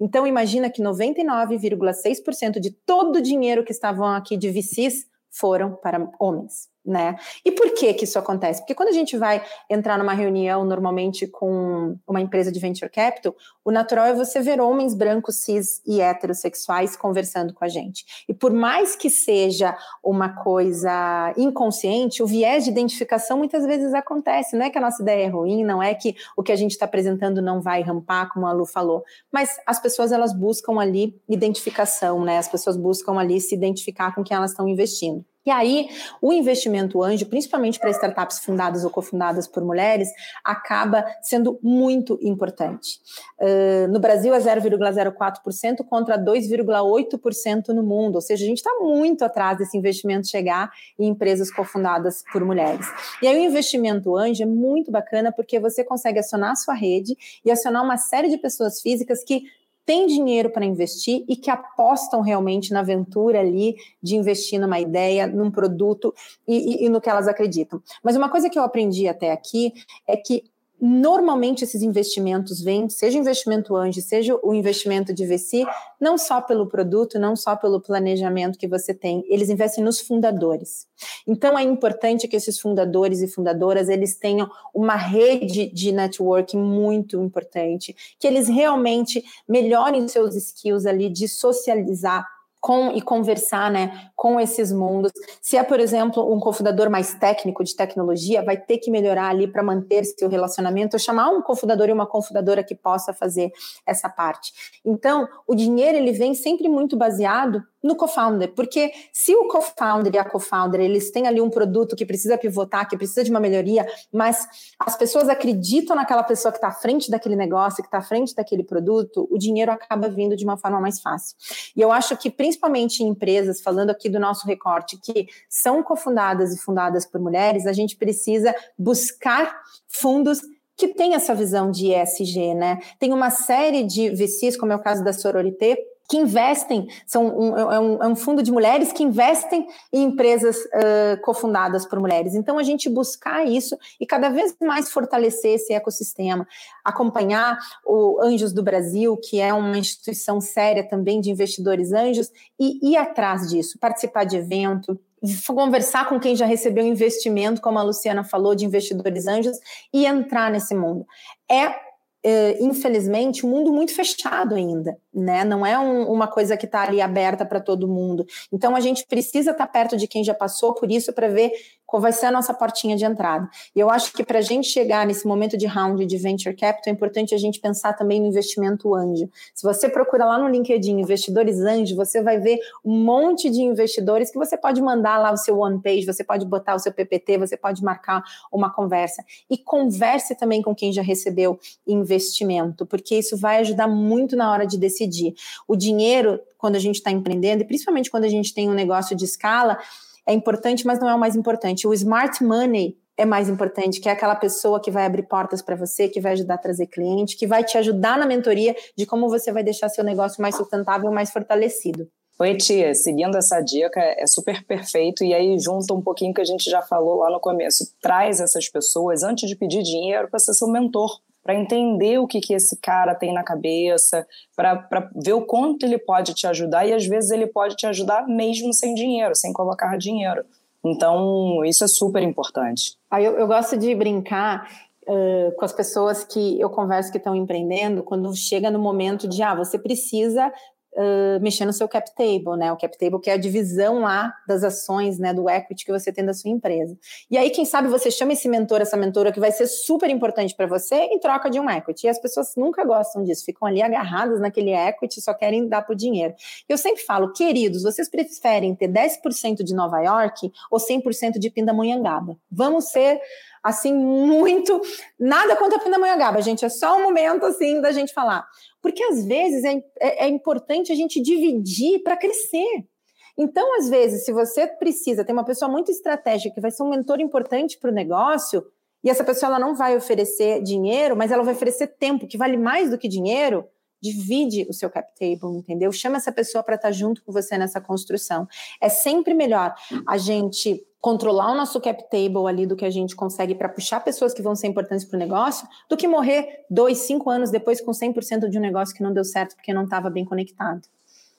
Então imagina que 99,6% de todo o dinheiro que estavam aqui de VCs foram para homens né? E por que que isso acontece? Porque quando a gente vai entrar numa reunião normalmente com uma empresa de venture capital, o natural é você ver homens brancos, cis e heterossexuais conversando com a gente. E por mais que seja uma coisa inconsciente, o viés de identificação muitas vezes acontece. Não é que a nossa ideia é ruim, não é que o que a gente está apresentando não vai rampar, como a Lu falou, mas as pessoas elas buscam ali identificação, né? As pessoas buscam ali se identificar com quem elas estão investindo. E aí, o investimento anjo, principalmente para startups fundadas ou cofundadas por mulheres, acaba sendo muito importante. Uh, no Brasil é 0,04% contra 2,8% no mundo, ou seja, a gente está muito atrás desse investimento chegar em empresas cofundadas por mulheres. E aí, o investimento anjo é muito bacana porque você consegue acionar a sua rede e acionar uma série de pessoas físicas que têm dinheiro para investir e que apostam realmente na aventura ali de investir numa ideia, num produto e, e, e no que elas acreditam. Mas uma coisa que eu aprendi até aqui é que Normalmente esses investimentos vêm, seja o investimento anjo, seja o investimento de VC, não só pelo produto, não só pelo planejamento que você tem, eles investem nos fundadores. Então é importante que esses fundadores e fundadoras eles tenham uma rede de networking muito importante, que eles realmente melhorem seus skills ali de socializar com e conversar né, com esses mundos. Se é, por exemplo, um cofundador mais técnico de tecnologia, vai ter que melhorar ali para manter seu relacionamento, chamar um cofundador e uma cofundadora que possa fazer essa parte. Então, o dinheiro ele vem sempre muito baseado no co-founder, porque se o co-founder e a co-founder eles têm ali um produto que precisa pivotar, que precisa de uma melhoria, mas as pessoas acreditam naquela pessoa que está à frente daquele negócio, que está à frente daquele produto, o dinheiro acaba vindo de uma forma mais fácil. E eu acho que principalmente em empresas, falando aqui do nosso recorte, que são cofundadas e fundadas por mulheres, a gente precisa buscar fundos que tem essa visão de ESG, né? Tem uma série de VCs, como é o caso da Sororité, que investem, são um, é, um, é um, fundo de mulheres que investem em empresas uh, cofundadas por mulheres. Então, a gente buscar isso e cada vez mais fortalecer esse ecossistema, acompanhar o Anjos do Brasil, que é uma instituição séria também de investidores anjos, e ir atrás disso, participar de evento, conversar com quem já recebeu investimento, como a Luciana falou, de investidores anjos, e entrar nesse mundo. É infelizmente, um mundo muito fechado ainda, né? Não é um, uma coisa que está ali aberta para todo mundo. Então, a gente precisa estar tá perto de quem já passou por isso para ver qual vai ser a nossa portinha de entrada. E eu acho que para a gente chegar nesse momento de round de venture capital, é importante a gente pensar também no investimento anjo. Se você procura lá no LinkedIn investidores anjo, você vai ver um monte de investidores que você pode mandar lá o seu one page, você pode botar o seu PPT, você pode marcar uma conversa. E converse também com quem já recebeu investimento, porque isso vai ajudar muito na hora de decidir. O dinheiro, quando a gente está empreendendo, e principalmente quando a gente tem um negócio de escala, é importante, mas não é o mais importante. O smart money é mais importante, que é aquela pessoa que vai abrir portas para você, que vai ajudar a trazer cliente, que vai te ajudar na mentoria de como você vai deixar seu negócio mais sustentável, mais fortalecido. Oi, tia, seguindo essa dica, é super perfeito. E aí, junta um pouquinho que a gente já falou lá no começo. Traz essas pessoas, antes de pedir dinheiro, para ser seu mentor para entender o que, que esse cara tem na cabeça, para ver o quanto ele pode te ajudar e às vezes ele pode te ajudar mesmo sem dinheiro, sem colocar dinheiro. Então, isso é super importante. Aí eu, eu gosto de brincar uh, com as pessoas que eu converso que estão empreendendo, quando chega no momento de, ah, você precisa mexer no seu cap table, né? O cap table que é a divisão lá das ações, né, do equity que você tem da sua empresa. E aí, quem sabe você chama esse mentor, essa mentora que vai ser super importante para você em troca de um equity. E as pessoas nunca gostam disso, ficam ali agarradas naquele equity, só querem dar por dinheiro. Eu sempre falo, queridos, vocês preferem ter 10% de Nova York ou 100% de Pindamonhangaba? Vamos ser assim, muito. Nada contra a Pindamonhangaba, gente. É só um momento assim da gente falar. Porque às vezes é, é, é importante a gente dividir para crescer. Então, às vezes, se você precisa ter uma pessoa muito estratégica que vai ser um mentor importante para o negócio, e essa pessoa ela não vai oferecer dinheiro, mas ela vai oferecer tempo, que vale mais do que dinheiro, divide o seu cap table, entendeu? Chama essa pessoa para estar tá junto com você nessa construção. É sempre melhor a gente controlar o nosso cap table ali do que a gente consegue para puxar pessoas que vão ser importantes para o negócio, do que morrer dois, cinco anos depois com 100% de um negócio que não deu certo porque não estava bem conectado.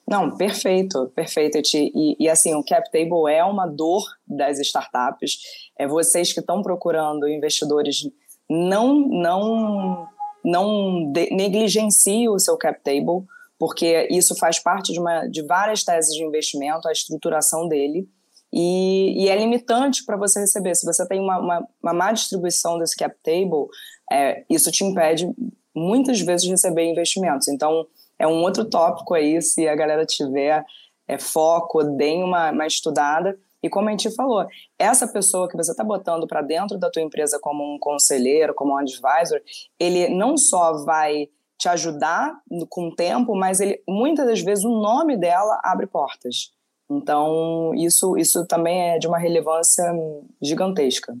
Não, perfeito, perfeito. E, e, assim, o cap table é uma dor das startups. É vocês que estão procurando investidores, não, não, não de, negligenciem o seu cap table, porque isso faz parte de, uma, de várias teses de investimento, a estruturação dele. E, e é limitante para você receber. Se você tem uma, uma, uma má distribuição desse cap table, é, isso te impede muitas vezes de receber investimentos. Então, é um outro tópico aí, se a galera tiver é, foco, deem uma, uma estudada. E como a gente falou, essa pessoa que você está botando para dentro da tua empresa como um conselheiro, como um advisor, ele não só vai te ajudar com o tempo, mas ele muitas das vezes o nome dela abre portas. Então, isso, isso também é de uma relevância gigantesca.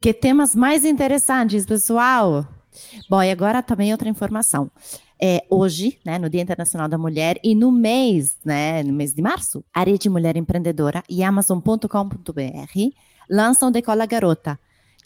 Que temas mais interessantes, pessoal! Bom, e agora também outra informação. É, hoje, né, no Dia Internacional da Mulher e no mês, né, no mês de março, a Rede Mulher Empreendedora e Amazon.com.br lançam Decola Garota,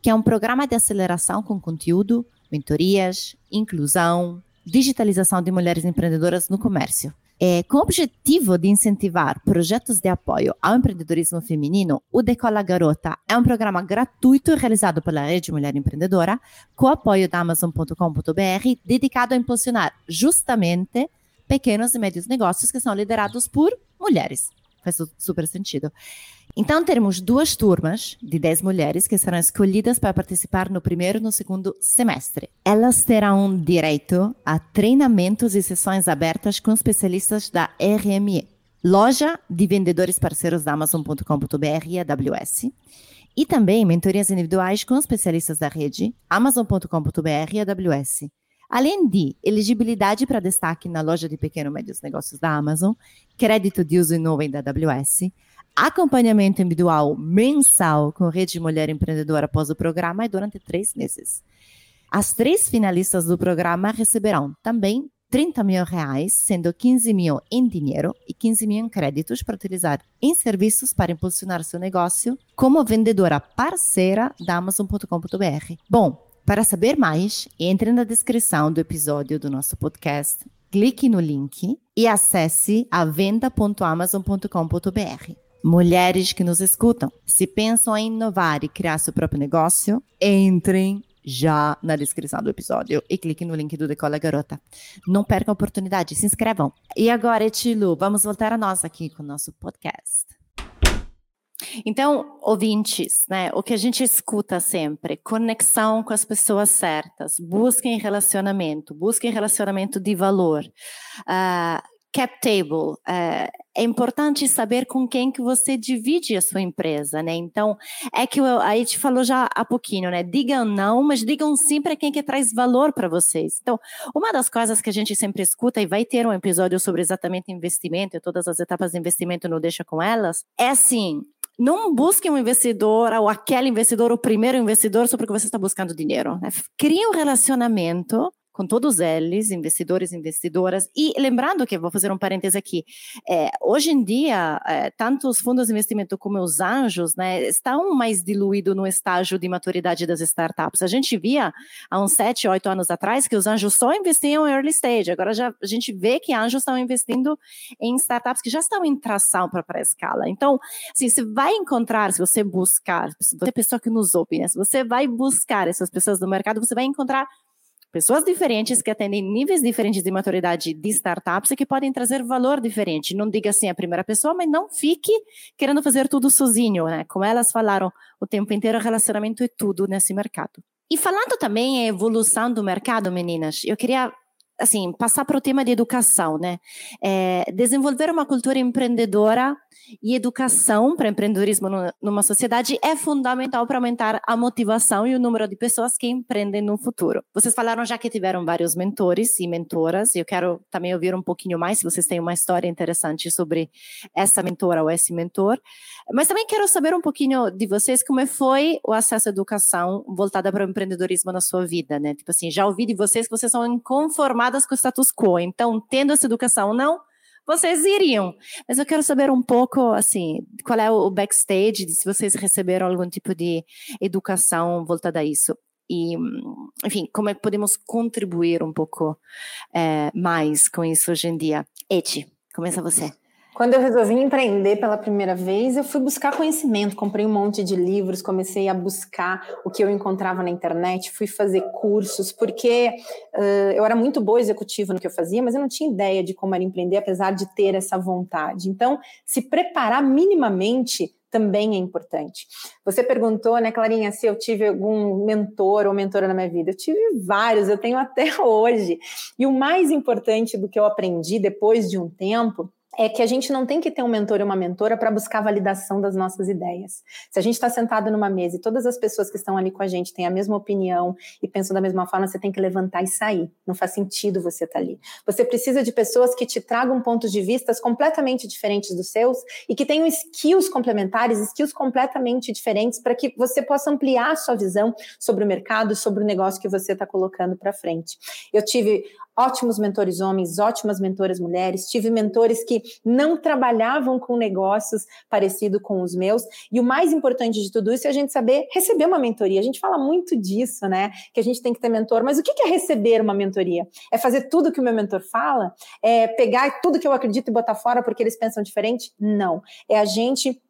que é um programa de aceleração com conteúdo, mentorias, inclusão, digitalização de mulheres empreendedoras no comércio. É, com o objetivo de incentivar projetos de apoio ao empreendedorismo feminino, o Decola Garota é um programa gratuito realizado pela Rede Mulher Empreendedora, com apoio da Amazon.com.br, dedicado a impulsionar justamente pequenos e médios negócios que são liderados por mulheres. Faz super sentido. Então, teremos duas turmas de 10 mulheres que serão escolhidas para participar no primeiro e no segundo semestre. Elas terão direito a treinamentos e sessões abertas com especialistas da RME, loja de vendedores parceiros da Amazon.com.br e AWS, e também mentorias individuais com especialistas da rede Amazon.com.br e AWS. Além de elegibilidade para destaque na loja de pequeno e médios negócios da Amazon, crédito de uso em nuvem da AWS, acompanhamento individual mensal com Rede Mulher Empreendedora após o programa e durante três meses. As três finalistas do programa receberão também 30 mil reais, sendo 15 mil em dinheiro e 15 mil em créditos para utilizar em serviços para impulsionar seu negócio como vendedora parceira da Amazon.com.br. Bom, para saber mais, entre na descrição do episódio do nosso podcast, clique no link e acesse a venda.amazon.com.br. Mulheres que nos escutam, se pensam em inovar e criar seu próprio negócio, entrem já na descrição do episódio e cliquem no link do Decola Garota. Não percam a oportunidade, se inscrevam. E agora, Etilu, vamos voltar a nós aqui com o nosso podcast. Então, ouvintes, né, o que a gente escuta sempre, conexão com as pessoas certas, busquem relacionamento, busquem relacionamento de valor. Uh, cap table. É, é, importante saber com quem que você divide a sua empresa, né? Então, é que eu, a gente falou já há pouquinho, né? Digam não, mas digam sim para quem que traz valor para vocês. Então, uma das coisas que a gente sempre escuta, e vai ter um episódio sobre exatamente investimento e todas as etapas de investimento no Deixa Com Elas, é assim, não busque um investidor ou aquele investidor, o primeiro investidor, só porque você está buscando dinheiro. Né? Crie um relacionamento com todos eles, investidores investidoras. E lembrando que, vou fazer um parêntese aqui, é, hoje em dia, é, tanto os fundos de investimento como os anjos né, estão mais diluídos no estágio de maturidade das startups. A gente via há uns sete, oito anos atrás que os anjos só investiam em early stage. Agora já, a gente vê que anjos estão investindo em startups que já estão em tração para a escala. Então, assim, você vai encontrar, se você buscar, se você é pessoa que nos ouve, né, se você vai buscar essas pessoas do mercado, você vai encontrar Pessoas diferentes que atendem níveis diferentes de maturidade de startups e que podem trazer valor diferente. Não diga assim a primeira pessoa, mas não fique querendo fazer tudo sozinho, né? Como elas falaram o tempo inteiro, relacionamento é tudo nesse mercado. E falando também em evolução do mercado, meninas, eu queria assim, passar para o tema de educação, né? É, desenvolver uma cultura empreendedora E educação para empreendedorismo numa sociedade é fundamental para aumentar a motivação e o número de pessoas que empreendem no futuro. Vocês falaram já que tiveram vários mentores e mentoras, e eu quero também ouvir um pouquinho mais se vocês têm uma história interessante sobre essa mentora ou esse mentor. Mas também quero saber um pouquinho de vocês como foi o acesso à educação voltada para o empreendedorismo na sua vida, né? Tipo assim, já ouvi de vocês que vocês são inconformadas com o status quo, então tendo essa educação não vocês iriam. Mas eu quero saber um pouco, assim, qual é o backstage, se vocês receberam algum tipo de educação voltada a isso. E, enfim, como é que podemos contribuir um pouco é, mais com isso hoje em dia? Eti, começa você. Quando eu resolvi empreender pela primeira vez, eu fui buscar conhecimento, comprei um monte de livros, comecei a buscar o que eu encontrava na internet, fui fazer cursos, porque uh, eu era muito boa executiva no que eu fazia, mas eu não tinha ideia de como era empreender, apesar de ter essa vontade. Então, se preparar minimamente também é importante. Você perguntou, né, Clarinha, se eu tive algum mentor ou mentora na minha vida. Eu tive vários, eu tenho até hoje. E o mais importante do que eu aprendi depois de um tempo é que a gente não tem que ter um mentor e uma mentora para buscar validação das nossas ideias. Se a gente está sentado numa mesa e todas as pessoas que estão ali com a gente têm a mesma opinião e pensam da mesma forma, você tem que levantar e sair. Não faz sentido você estar tá ali. Você precisa de pessoas que te tragam pontos de vistas completamente diferentes dos seus e que tenham skills complementares, skills completamente diferentes para que você possa ampliar a sua visão sobre o mercado, sobre o negócio que você está colocando para frente. Eu tive ótimos mentores homens, ótimas mentoras mulheres, tive mentores que não trabalhavam com negócios parecido com os meus, e o mais importante de tudo isso é a gente saber receber uma mentoria. A gente fala muito disso, né? Que a gente tem que ter mentor, mas o que é receber uma mentoria? É fazer tudo que o meu mentor fala? É pegar tudo que eu acredito e botar fora porque eles pensam diferente? Não. É a gente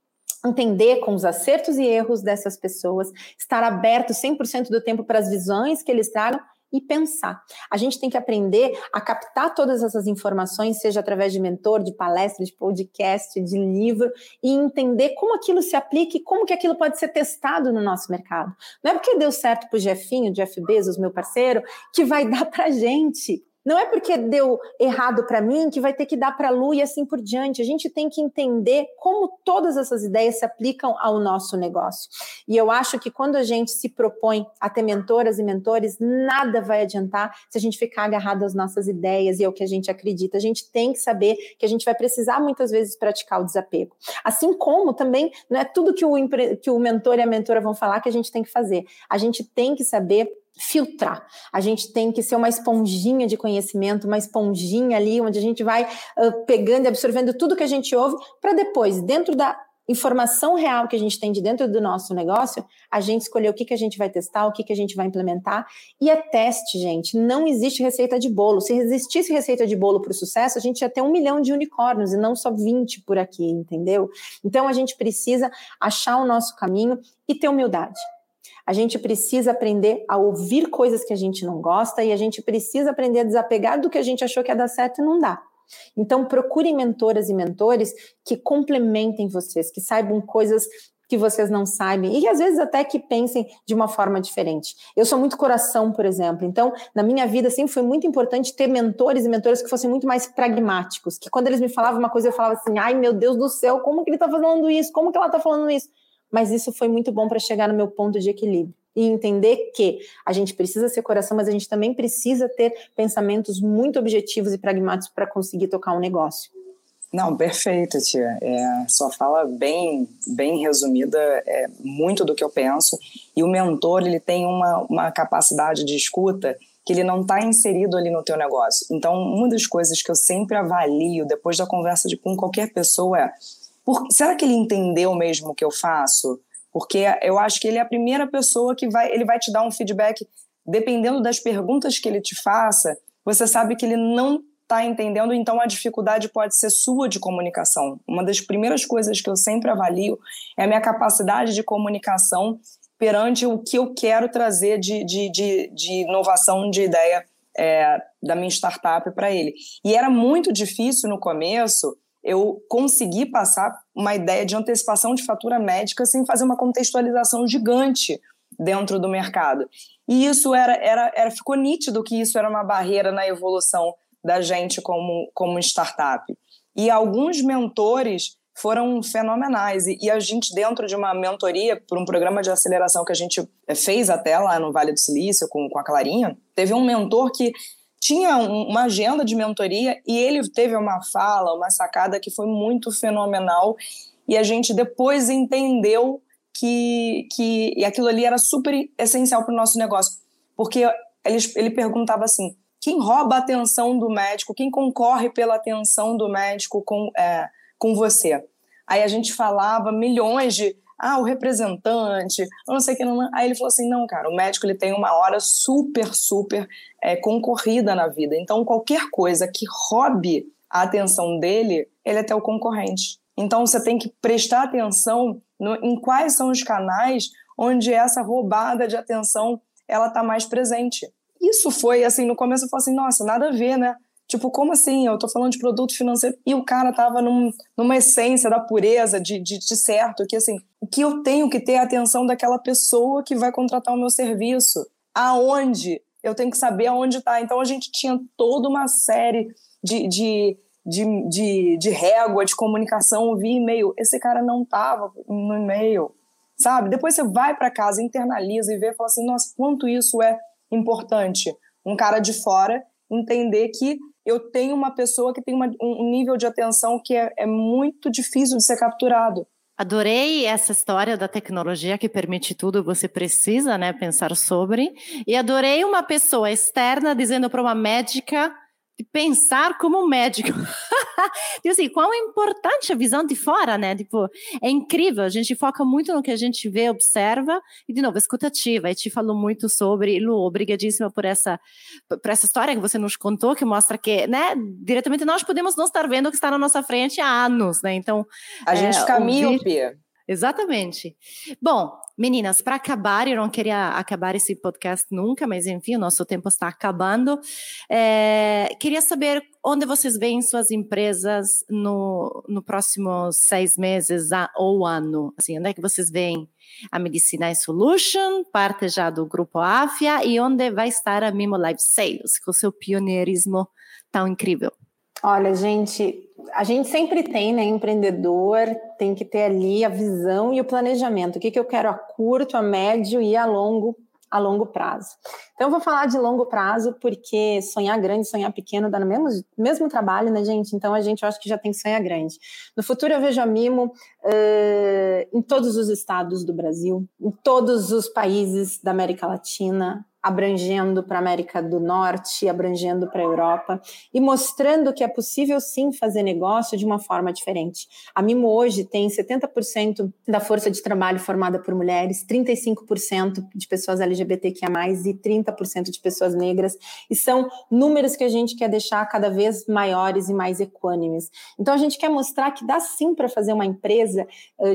entender com os acertos e erros dessas pessoas, estar aberto 100% do tempo para as visões que eles tragam e pensar. A gente tem que aprender a captar todas essas informações, seja através de mentor, de palestra, de podcast, de livro, e entender como aquilo se aplica e como que aquilo pode ser testado no nosso mercado. Não é porque deu certo para o Jefinho, Jeff Bezos, meu parceiro, que vai dar para gente. Não é porque deu errado para mim que vai ter que dar para a Lu e assim por diante. A gente tem que entender como todas essas ideias se aplicam ao nosso negócio. E eu acho que quando a gente se propõe a ter mentoras e mentores, nada vai adiantar se a gente ficar agarrado às nossas ideias e ao que a gente acredita. A gente tem que saber que a gente vai precisar muitas vezes praticar o desapego. Assim como também não é tudo que o, que o mentor e a mentora vão falar que a gente tem que fazer. A gente tem que saber filtrar. A gente tem que ser uma esponjinha de conhecimento, uma esponjinha ali onde a gente vai uh, pegando e absorvendo tudo que a gente ouve para depois, dentro da informação real que a gente tem de dentro do nosso negócio, a gente escolher o que, que a gente vai testar, o que, que a gente vai implementar. E é teste, gente. Não existe receita de bolo. Se existisse receita de bolo para o sucesso, a gente ia ter um milhão de unicórnios e não só 20 por aqui, entendeu? Então a gente precisa achar o nosso caminho e ter humildade. A gente precisa aprender a ouvir coisas que a gente não gosta e a gente precisa aprender a desapegar do que a gente achou que ia dar certo e não dá. Então, procurem mentoras e mentores que complementem vocês, que saibam coisas que vocês não sabem e às vezes até que pensem de uma forma diferente. Eu sou muito coração, por exemplo. Então, na minha vida sempre foi muito importante ter mentores e mentoras que fossem muito mais pragmáticos, que quando eles me falavam uma coisa eu falava assim: "Ai, meu Deus do céu, como que ele está falando isso? Como que ela está falando isso?" Mas isso foi muito bom para chegar no meu ponto de equilíbrio e entender que a gente precisa ser coração, mas a gente também precisa ter pensamentos muito objetivos e pragmáticos para conseguir tocar um negócio. Não, perfeito, tia. É, sua fala bem, bem resumida, é muito do que eu penso. E o mentor, ele tem uma, uma capacidade de escuta que ele não está inserido ali no teu negócio. Então, uma das coisas que eu sempre avalio depois da conversa de, com qualquer pessoa é por, será que ele entendeu mesmo o que eu faço? Porque eu acho que ele é a primeira pessoa que vai, ele vai te dar um feedback, dependendo das perguntas que ele te faça, você sabe que ele não está entendendo, então a dificuldade pode ser sua de comunicação. Uma das primeiras coisas que eu sempre avalio é a minha capacidade de comunicação perante o que eu quero trazer de, de, de, de inovação, de ideia é, da minha startup para ele. E era muito difícil no começo eu consegui passar uma ideia de antecipação de fatura médica sem fazer uma contextualização gigante dentro do mercado. E isso era, era, era ficou nítido que isso era uma barreira na evolução da gente como, como startup. E alguns mentores foram fenomenais. E, e, a gente, dentro de uma mentoria, por um programa de aceleração que a gente eh, fez até lá no Vale do Silício com, com a Clarinha, teve um mentor que tinha um, uma agenda de mentoria e ele teve uma fala, uma sacada que foi muito fenomenal. E a gente depois entendeu que, que aquilo ali era super essencial para o nosso negócio. Porque ele, ele perguntava assim: quem rouba a atenção do médico, quem concorre pela atenção do médico com. É, com você. Aí a gente falava milhões de ah, o representante, não sei o que. Não... Aí ele falou assim: não, cara, o médico ele tem uma hora super, super é, concorrida na vida. Então, qualquer coisa que roube a atenção dele, ele é teu concorrente. Então, você tem que prestar atenção no, em quais são os canais onde essa roubada de atenção ela está mais presente. Isso foi assim, no começo eu falei assim: nossa, nada a ver, né? Tipo, como assim? Eu tô falando de produto financeiro e o cara tava num, numa essência da pureza, de, de, de, certo, que assim, que eu tenho que ter a atenção daquela pessoa que vai contratar o meu serviço. Aonde? Eu tenho que saber aonde tá. Então a gente tinha toda uma série de, de, de, de, de régua, de comunicação via e-mail. Esse cara não tava no e-mail, sabe? Depois você vai para casa, internaliza e vê e fala assim, nossa, quanto isso é importante. Um cara de fora entender que eu tenho uma pessoa que tem uma, um nível de atenção que é, é muito difícil de ser capturado. Adorei essa história da tecnologia que permite tudo, você precisa né, pensar sobre. E adorei uma pessoa externa dizendo para uma médica de pensar como médico. e assim, quão é importante a visão de fora, né? Tipo, é incrível, a gente foca muito no que a gente vê, observa, e de novo, escutativa. E te falou muito sobre, Lu, obrigadíssima por essa, por essa história que você nos contou, que mostra que, né, diretamente nós podemos não estar vendo o que está na nossa frente há anos, né? Então. A gente é, caminha, ouvir... Exatamente. Bom, meninas, para acabar, eu não queria acabar esse podcast nunca, mas enfim, o nosso tempo está acabando. É, queria saber onde vocês veem suas empresas no, no próximos seis meses ou ano. Assim, onde é que vocês veem a Medicina Solution, parte já do grupo AFIA, e onde vai estar a Mimo Life Sales, com seu pioneirismo tão incrível? Olha, gente, a gente sempre tem, né, empreendedor, tem que ter ali a visão e o planejamento. O que, que eu quero a curto, a médio e a longo, a longo prazo. Então, eu vou falar de longo prazo, porque sonhar grande, sonhar pequeno dá no mesmo, mesmo trabalho, né, gente? Então, a gente, acho que já tem que sonhar grande. No futuro, eu vejo a Mimo uh, em todos os estados do Brasil, em todos os países da América Latina, abrangendo para a América do Norte, abrangendo para a Europa e mostrando que é possível sim fazer negócio de uma forma diferente. A Mimo hoje tem 70% da força de trabalho formada por mulheres, 35% de pessoas LGBTQIA+, e 30% de pessoas negras, e são números que a gente quer deixar cada vez maiores e mais equânimes. Então a gente quer mostrar que dá sim para fazer uma empresa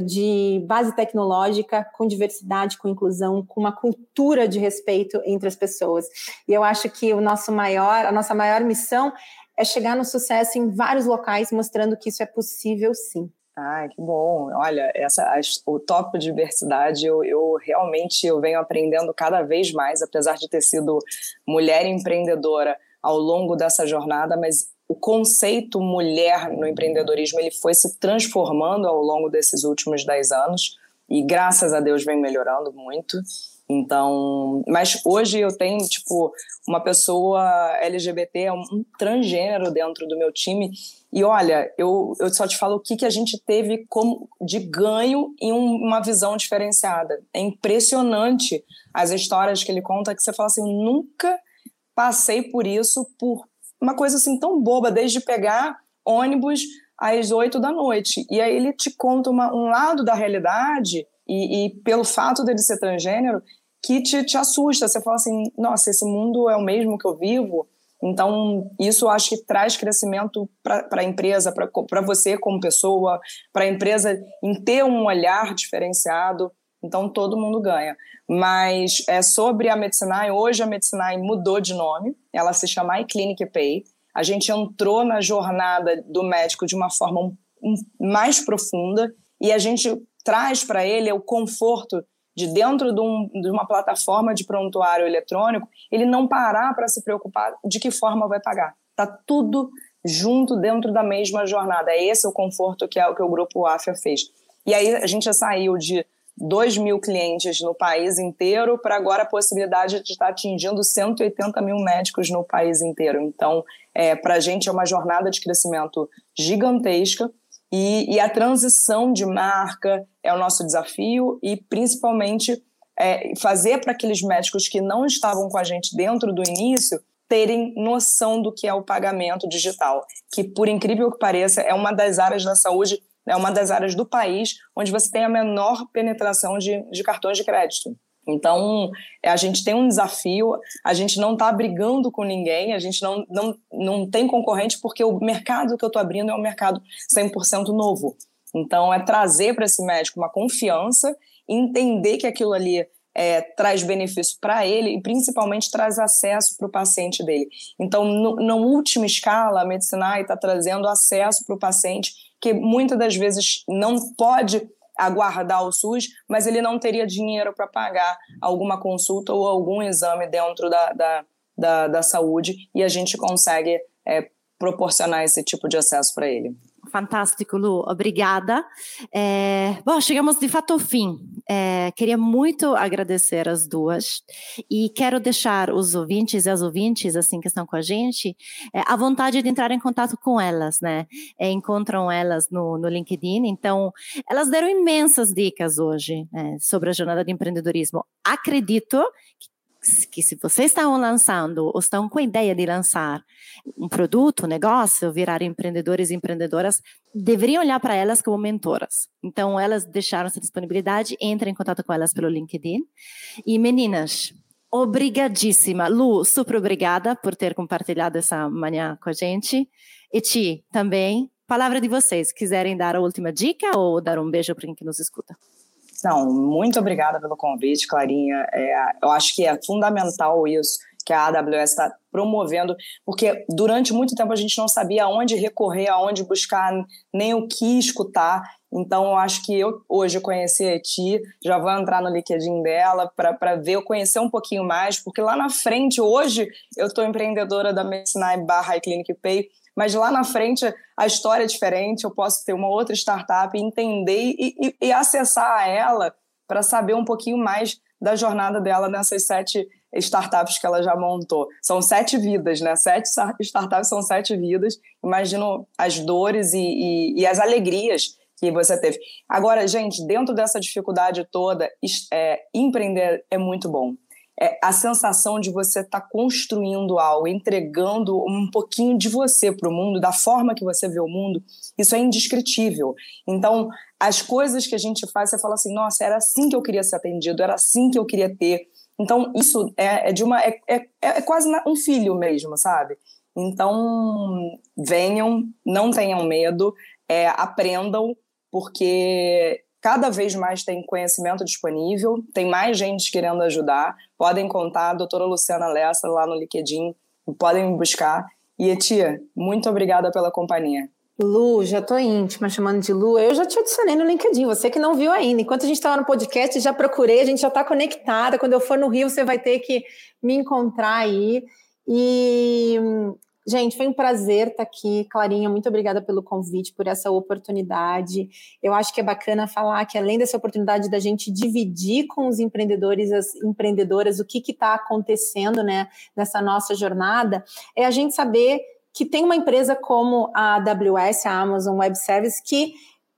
de base tecnológica com diversidade, com inclusão, com uma cultura de respeito em entre as pessoas. E eu acho que o nosso maior, a nossa maior missão é chegar no sucesso em vários locais, mostrando que isso é possível sim. Ah, que bom. Olha, essa, o tópico de diversidade, eu, eu realmente eu venho aprendendo cada vez mais, apesar de ter sido mulher empreendedora ao longo dessa jornada, mas o conceito mulher no empreendedorismo ele foi se transformando ao longo desses últimos dez anos e graças a Deus vem melhorando muito. Então, mas hoje eu tenho, tipo, uma pessoa LGBT, um transgênero dentro do meu time. E olha, eu, eu só te falo o que, que a gente teve como de ganho em um, uma visão diferenciada. É impressionante as histórias que ele conta que você fala assim, nunca passei por isso, por uma coisa assim tão boba, desde pegar ônibus às oito da noite. E aí ele te conta uma, um lado da realidade e, e, pelo fato dele ser transgênero, que te, te assusta. Você fala assim, nossa, esse mundo é o mesmo que eu vivo. Então, isso acho que traz crescimento para a empresa, para você como pessoa, para a empresa em ter um olhar diferenciado. Então, todo mundo ganha. Mas é sobre a Medicinai, hoje a Medicinai mudou de nome, ela se chama iClinic Pay. A gente entrou na jornada do médico de uma forma mais profunda e a gente traz para ele o conforto de dentro de, um, de, uma plataforma de prontuário eletrônico, ele não parar para se preocupar de que forma vai pagar. Está tudo junto dentro da mesma jornada. É esse o conforto que é o que o grupo AFIA fez. E aí a gente já saiu de 2 mil clientes no país inteiro para agora a possibilidade de estar atingindo 180 mil médicos no país inteiro. Então, é, para a gente é uma jornada de crescimento gigantesca e, e, a transição de marca é o nosso desafio e principalmente é, fazer para aqueles médicos que não estavam com a gente dentro do início terem noção do que é o pagamento digital, que por incrível que pareça é uma das áreas da saúde, é uma das áreas do país onde você tem a menor penetração de, de cartões de crédito. Então, a gente tem um desafio, a gente não está brigando com ninguém, a gente não, não, não tem concorrente, porque o mercado que eu estou abrindo é um mercado 100% novo. Então, é trazer para esse médico uma confiança, entender que aquilo ali é, traz benefício para ele e principalmente traz acesso para o paciente dele. Então, na última escala, a Medicinai está trazendo acesso para o paciente que muitas das vezes não pode aguardar o SUS, mas ele não teria dinheiro para pagar alguma consulta ou algum exame dentro da, da, da, da saúde e a gente consegue é, proporcionar esse tipo de acesso para ele. Fantástico, Lu, obrigada. É, bom, chegamos de fato ao fim. É, queria muito agradecer as duas e quero deixar os ouvintes e as ouvintes assim que estão com a gente é, à vontade de entrar em contato com elas, né? É, encontram elas no, no LinkedIn. Então, elas deram imensas dicas hoje né, sobre a jornada de empreendedorismo. Acredito que que se vocês estão lançando ou estão com a ideia de lançar um produto, um negócio, virar empreendedores e empreendedoras, deveriam olhar para elas como mentoras. Então, elas deixaram essa disponibilidade, entrem em contato com elas pelo LinkedIn. E meninas, obrigadíssima. Lu, super obrigada por ter compartilhado essa manhã com a gente. E Ti, também. Palavra de vocês. Quiserem dar a última dica ou dar um beijo para quem nos escuta? Não, muito obrigada pelo convite, Clarinha. É, eu acho que é fundamental isso que a AWS está promovendo, porque durante muito tempo a gente não sabia aonde recorrer, aonde buscar, nem o que escutar. Então, eu acho que eu hoje conheci a Ti, já vou entrar no LinkedIn dela para ver, eu conhecer um pouquinho mais, porque lá na frente, hoje, eu estou empreendedora da Medicinai barra iClinic Pay, mas lá na frente a história é diferente, eu posso ter uma outra startup, entender e, e, e acessar ela para saber um pouquinho mais da jornada dela nessas sete startups que ela já montou. São sete vidas, né? Sete startups são sete vidas. Imagino as dores e, e, e as alegrias que você teve. Agora, gente, dentro dessa dificuldade toda, é, empreender é muito bom é, a sensação de você estar tá construindo algo, entregando um pouquinho de você para o mundo, da forma que você vê o mundo, isso é indescritível. Então, as coisas que a gente faz, você fala assim, nossa, era assim que eu queria ser atendido, era assim que eu queria ter. Então, isso é, é de uma. É, é, é quase um filho mesmo, sabe? Então, venham, não tenham medo, é, aprendam, porque cada vez mais tem conhecimento disponível, tem mais gente querendo ajudar. Podem contar a doutora Luciana Lessa lá no LinkedIn, podem me buscar. E Etia, muito obrigada pela companhia. Lu, já tô íntima chamando de Lu. Eu já te adicionei no LinkedIn, você que não viu ainda. Enquanto a gente estava no podcast, já procurei, a gente já está conectada. Quando eu for no Rio, você vai ter que me encontrar aí. E Gente, foi um prazer estar aqui. Clarinha, muito obrigada pelo convite, por essa oportunidade. Eu acho que é bacana falar que, além dessa oportunidade da gente dividir com os empreendedores, as empreendedoras, o que está acontecendo né, nessa nossa jornada, é a gente saber que tem uma empresa como a AWS, a Amazon Web Service, que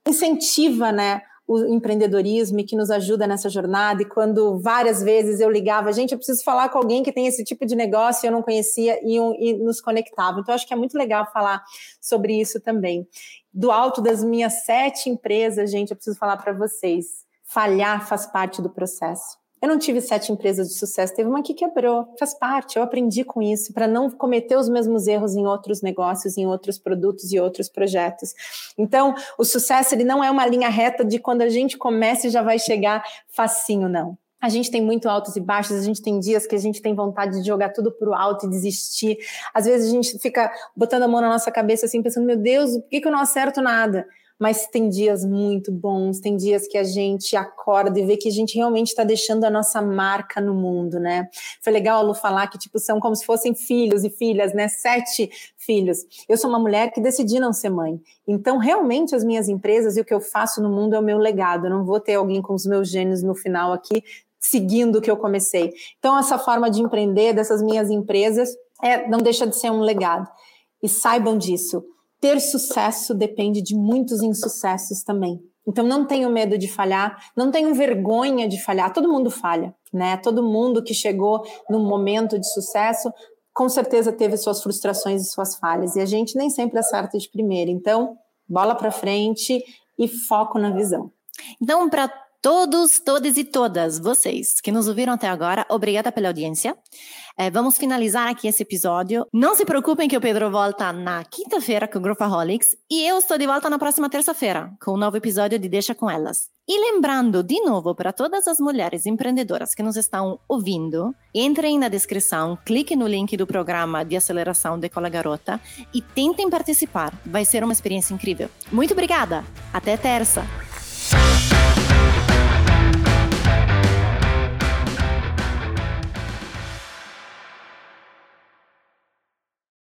incentiva né, o empreendedorismo e que nos ajuda nessa jornada. E quando várias vezes eu ligava, gente, eu preciso falar com alguém que tem esse tipo de negócio, eu não conhecia e, e nos conectava. Então, acho que é muito legal falar sobre isso também. Do alto das minhas sete empresas, gente, eu preciso falar para vocês: falhar faz parte do processo. Eu não tive sete empresas de sucesso, teve uma que quebrou, faz parte, eu aprendi com isso, para não cometer os mesmos erros em outros negócios, em outros produtos e outros projetos. Então, o sucesso ele não é uma linha reta de quando a gente começa e já vai chegar facinho, não. A gente tem muito altos e baixos, a gente tem dias que a gente tem vontade de jogar tudo pro alto e desistir. Às vezes a gente fica botando a mão na nossa cabeça assim, pensando, meu Deus, por que, que eu não acerto nada? Mas tem dias muito bons, tem dias que a gente acorda e vê que a gente realmente está deixando a nossa marca no mundo, né? Foi legal a Lu falar que, tipo, são como se fossem filhos e filhas, né? Sete filhos. Eu sou uma mulher que decidi não ser mãe. Então, realmente, as minhas empresas e o que eu faço no mundo é o meu legado. Eu não vou ter alguém com os meus genes no final aqui seguindo o que eu comecei. Então, essa forma de empreender dessas minhas empresas é, não deixa de ser um legado. E saibam disso. Ter sucesso depende de muitos insucessos também. Então não tenho medo de falhar, não tenho vergonha de falhar. Todo mundo falha, né? Todo mundo que chegou num momento de sucesso, com certeza teve suas frustrações e suas falhas. E a gente nem sempre acerta de primeira. Então, bola para frente e foco na visão. Então, para todos, todas e todas vocês que nos ouviram até agora, obrigada pela audiência. É, vamos finalizar aqui esse episódio. Não se preocupem que o Pedro volta na quinta-feira com o Growthaholics e eu estou de volta na próxima terça-feira com um novo episódio de Deixa com Elas. E lembrando de novo para todas as mulheres empreendedoras que nos estão ouvindo, entrem na descrição, cliquem no link do programa de aceleração Decola Garota e tentem participar. Vai ser uma experiência incrível. Muito obrigada. Até terça.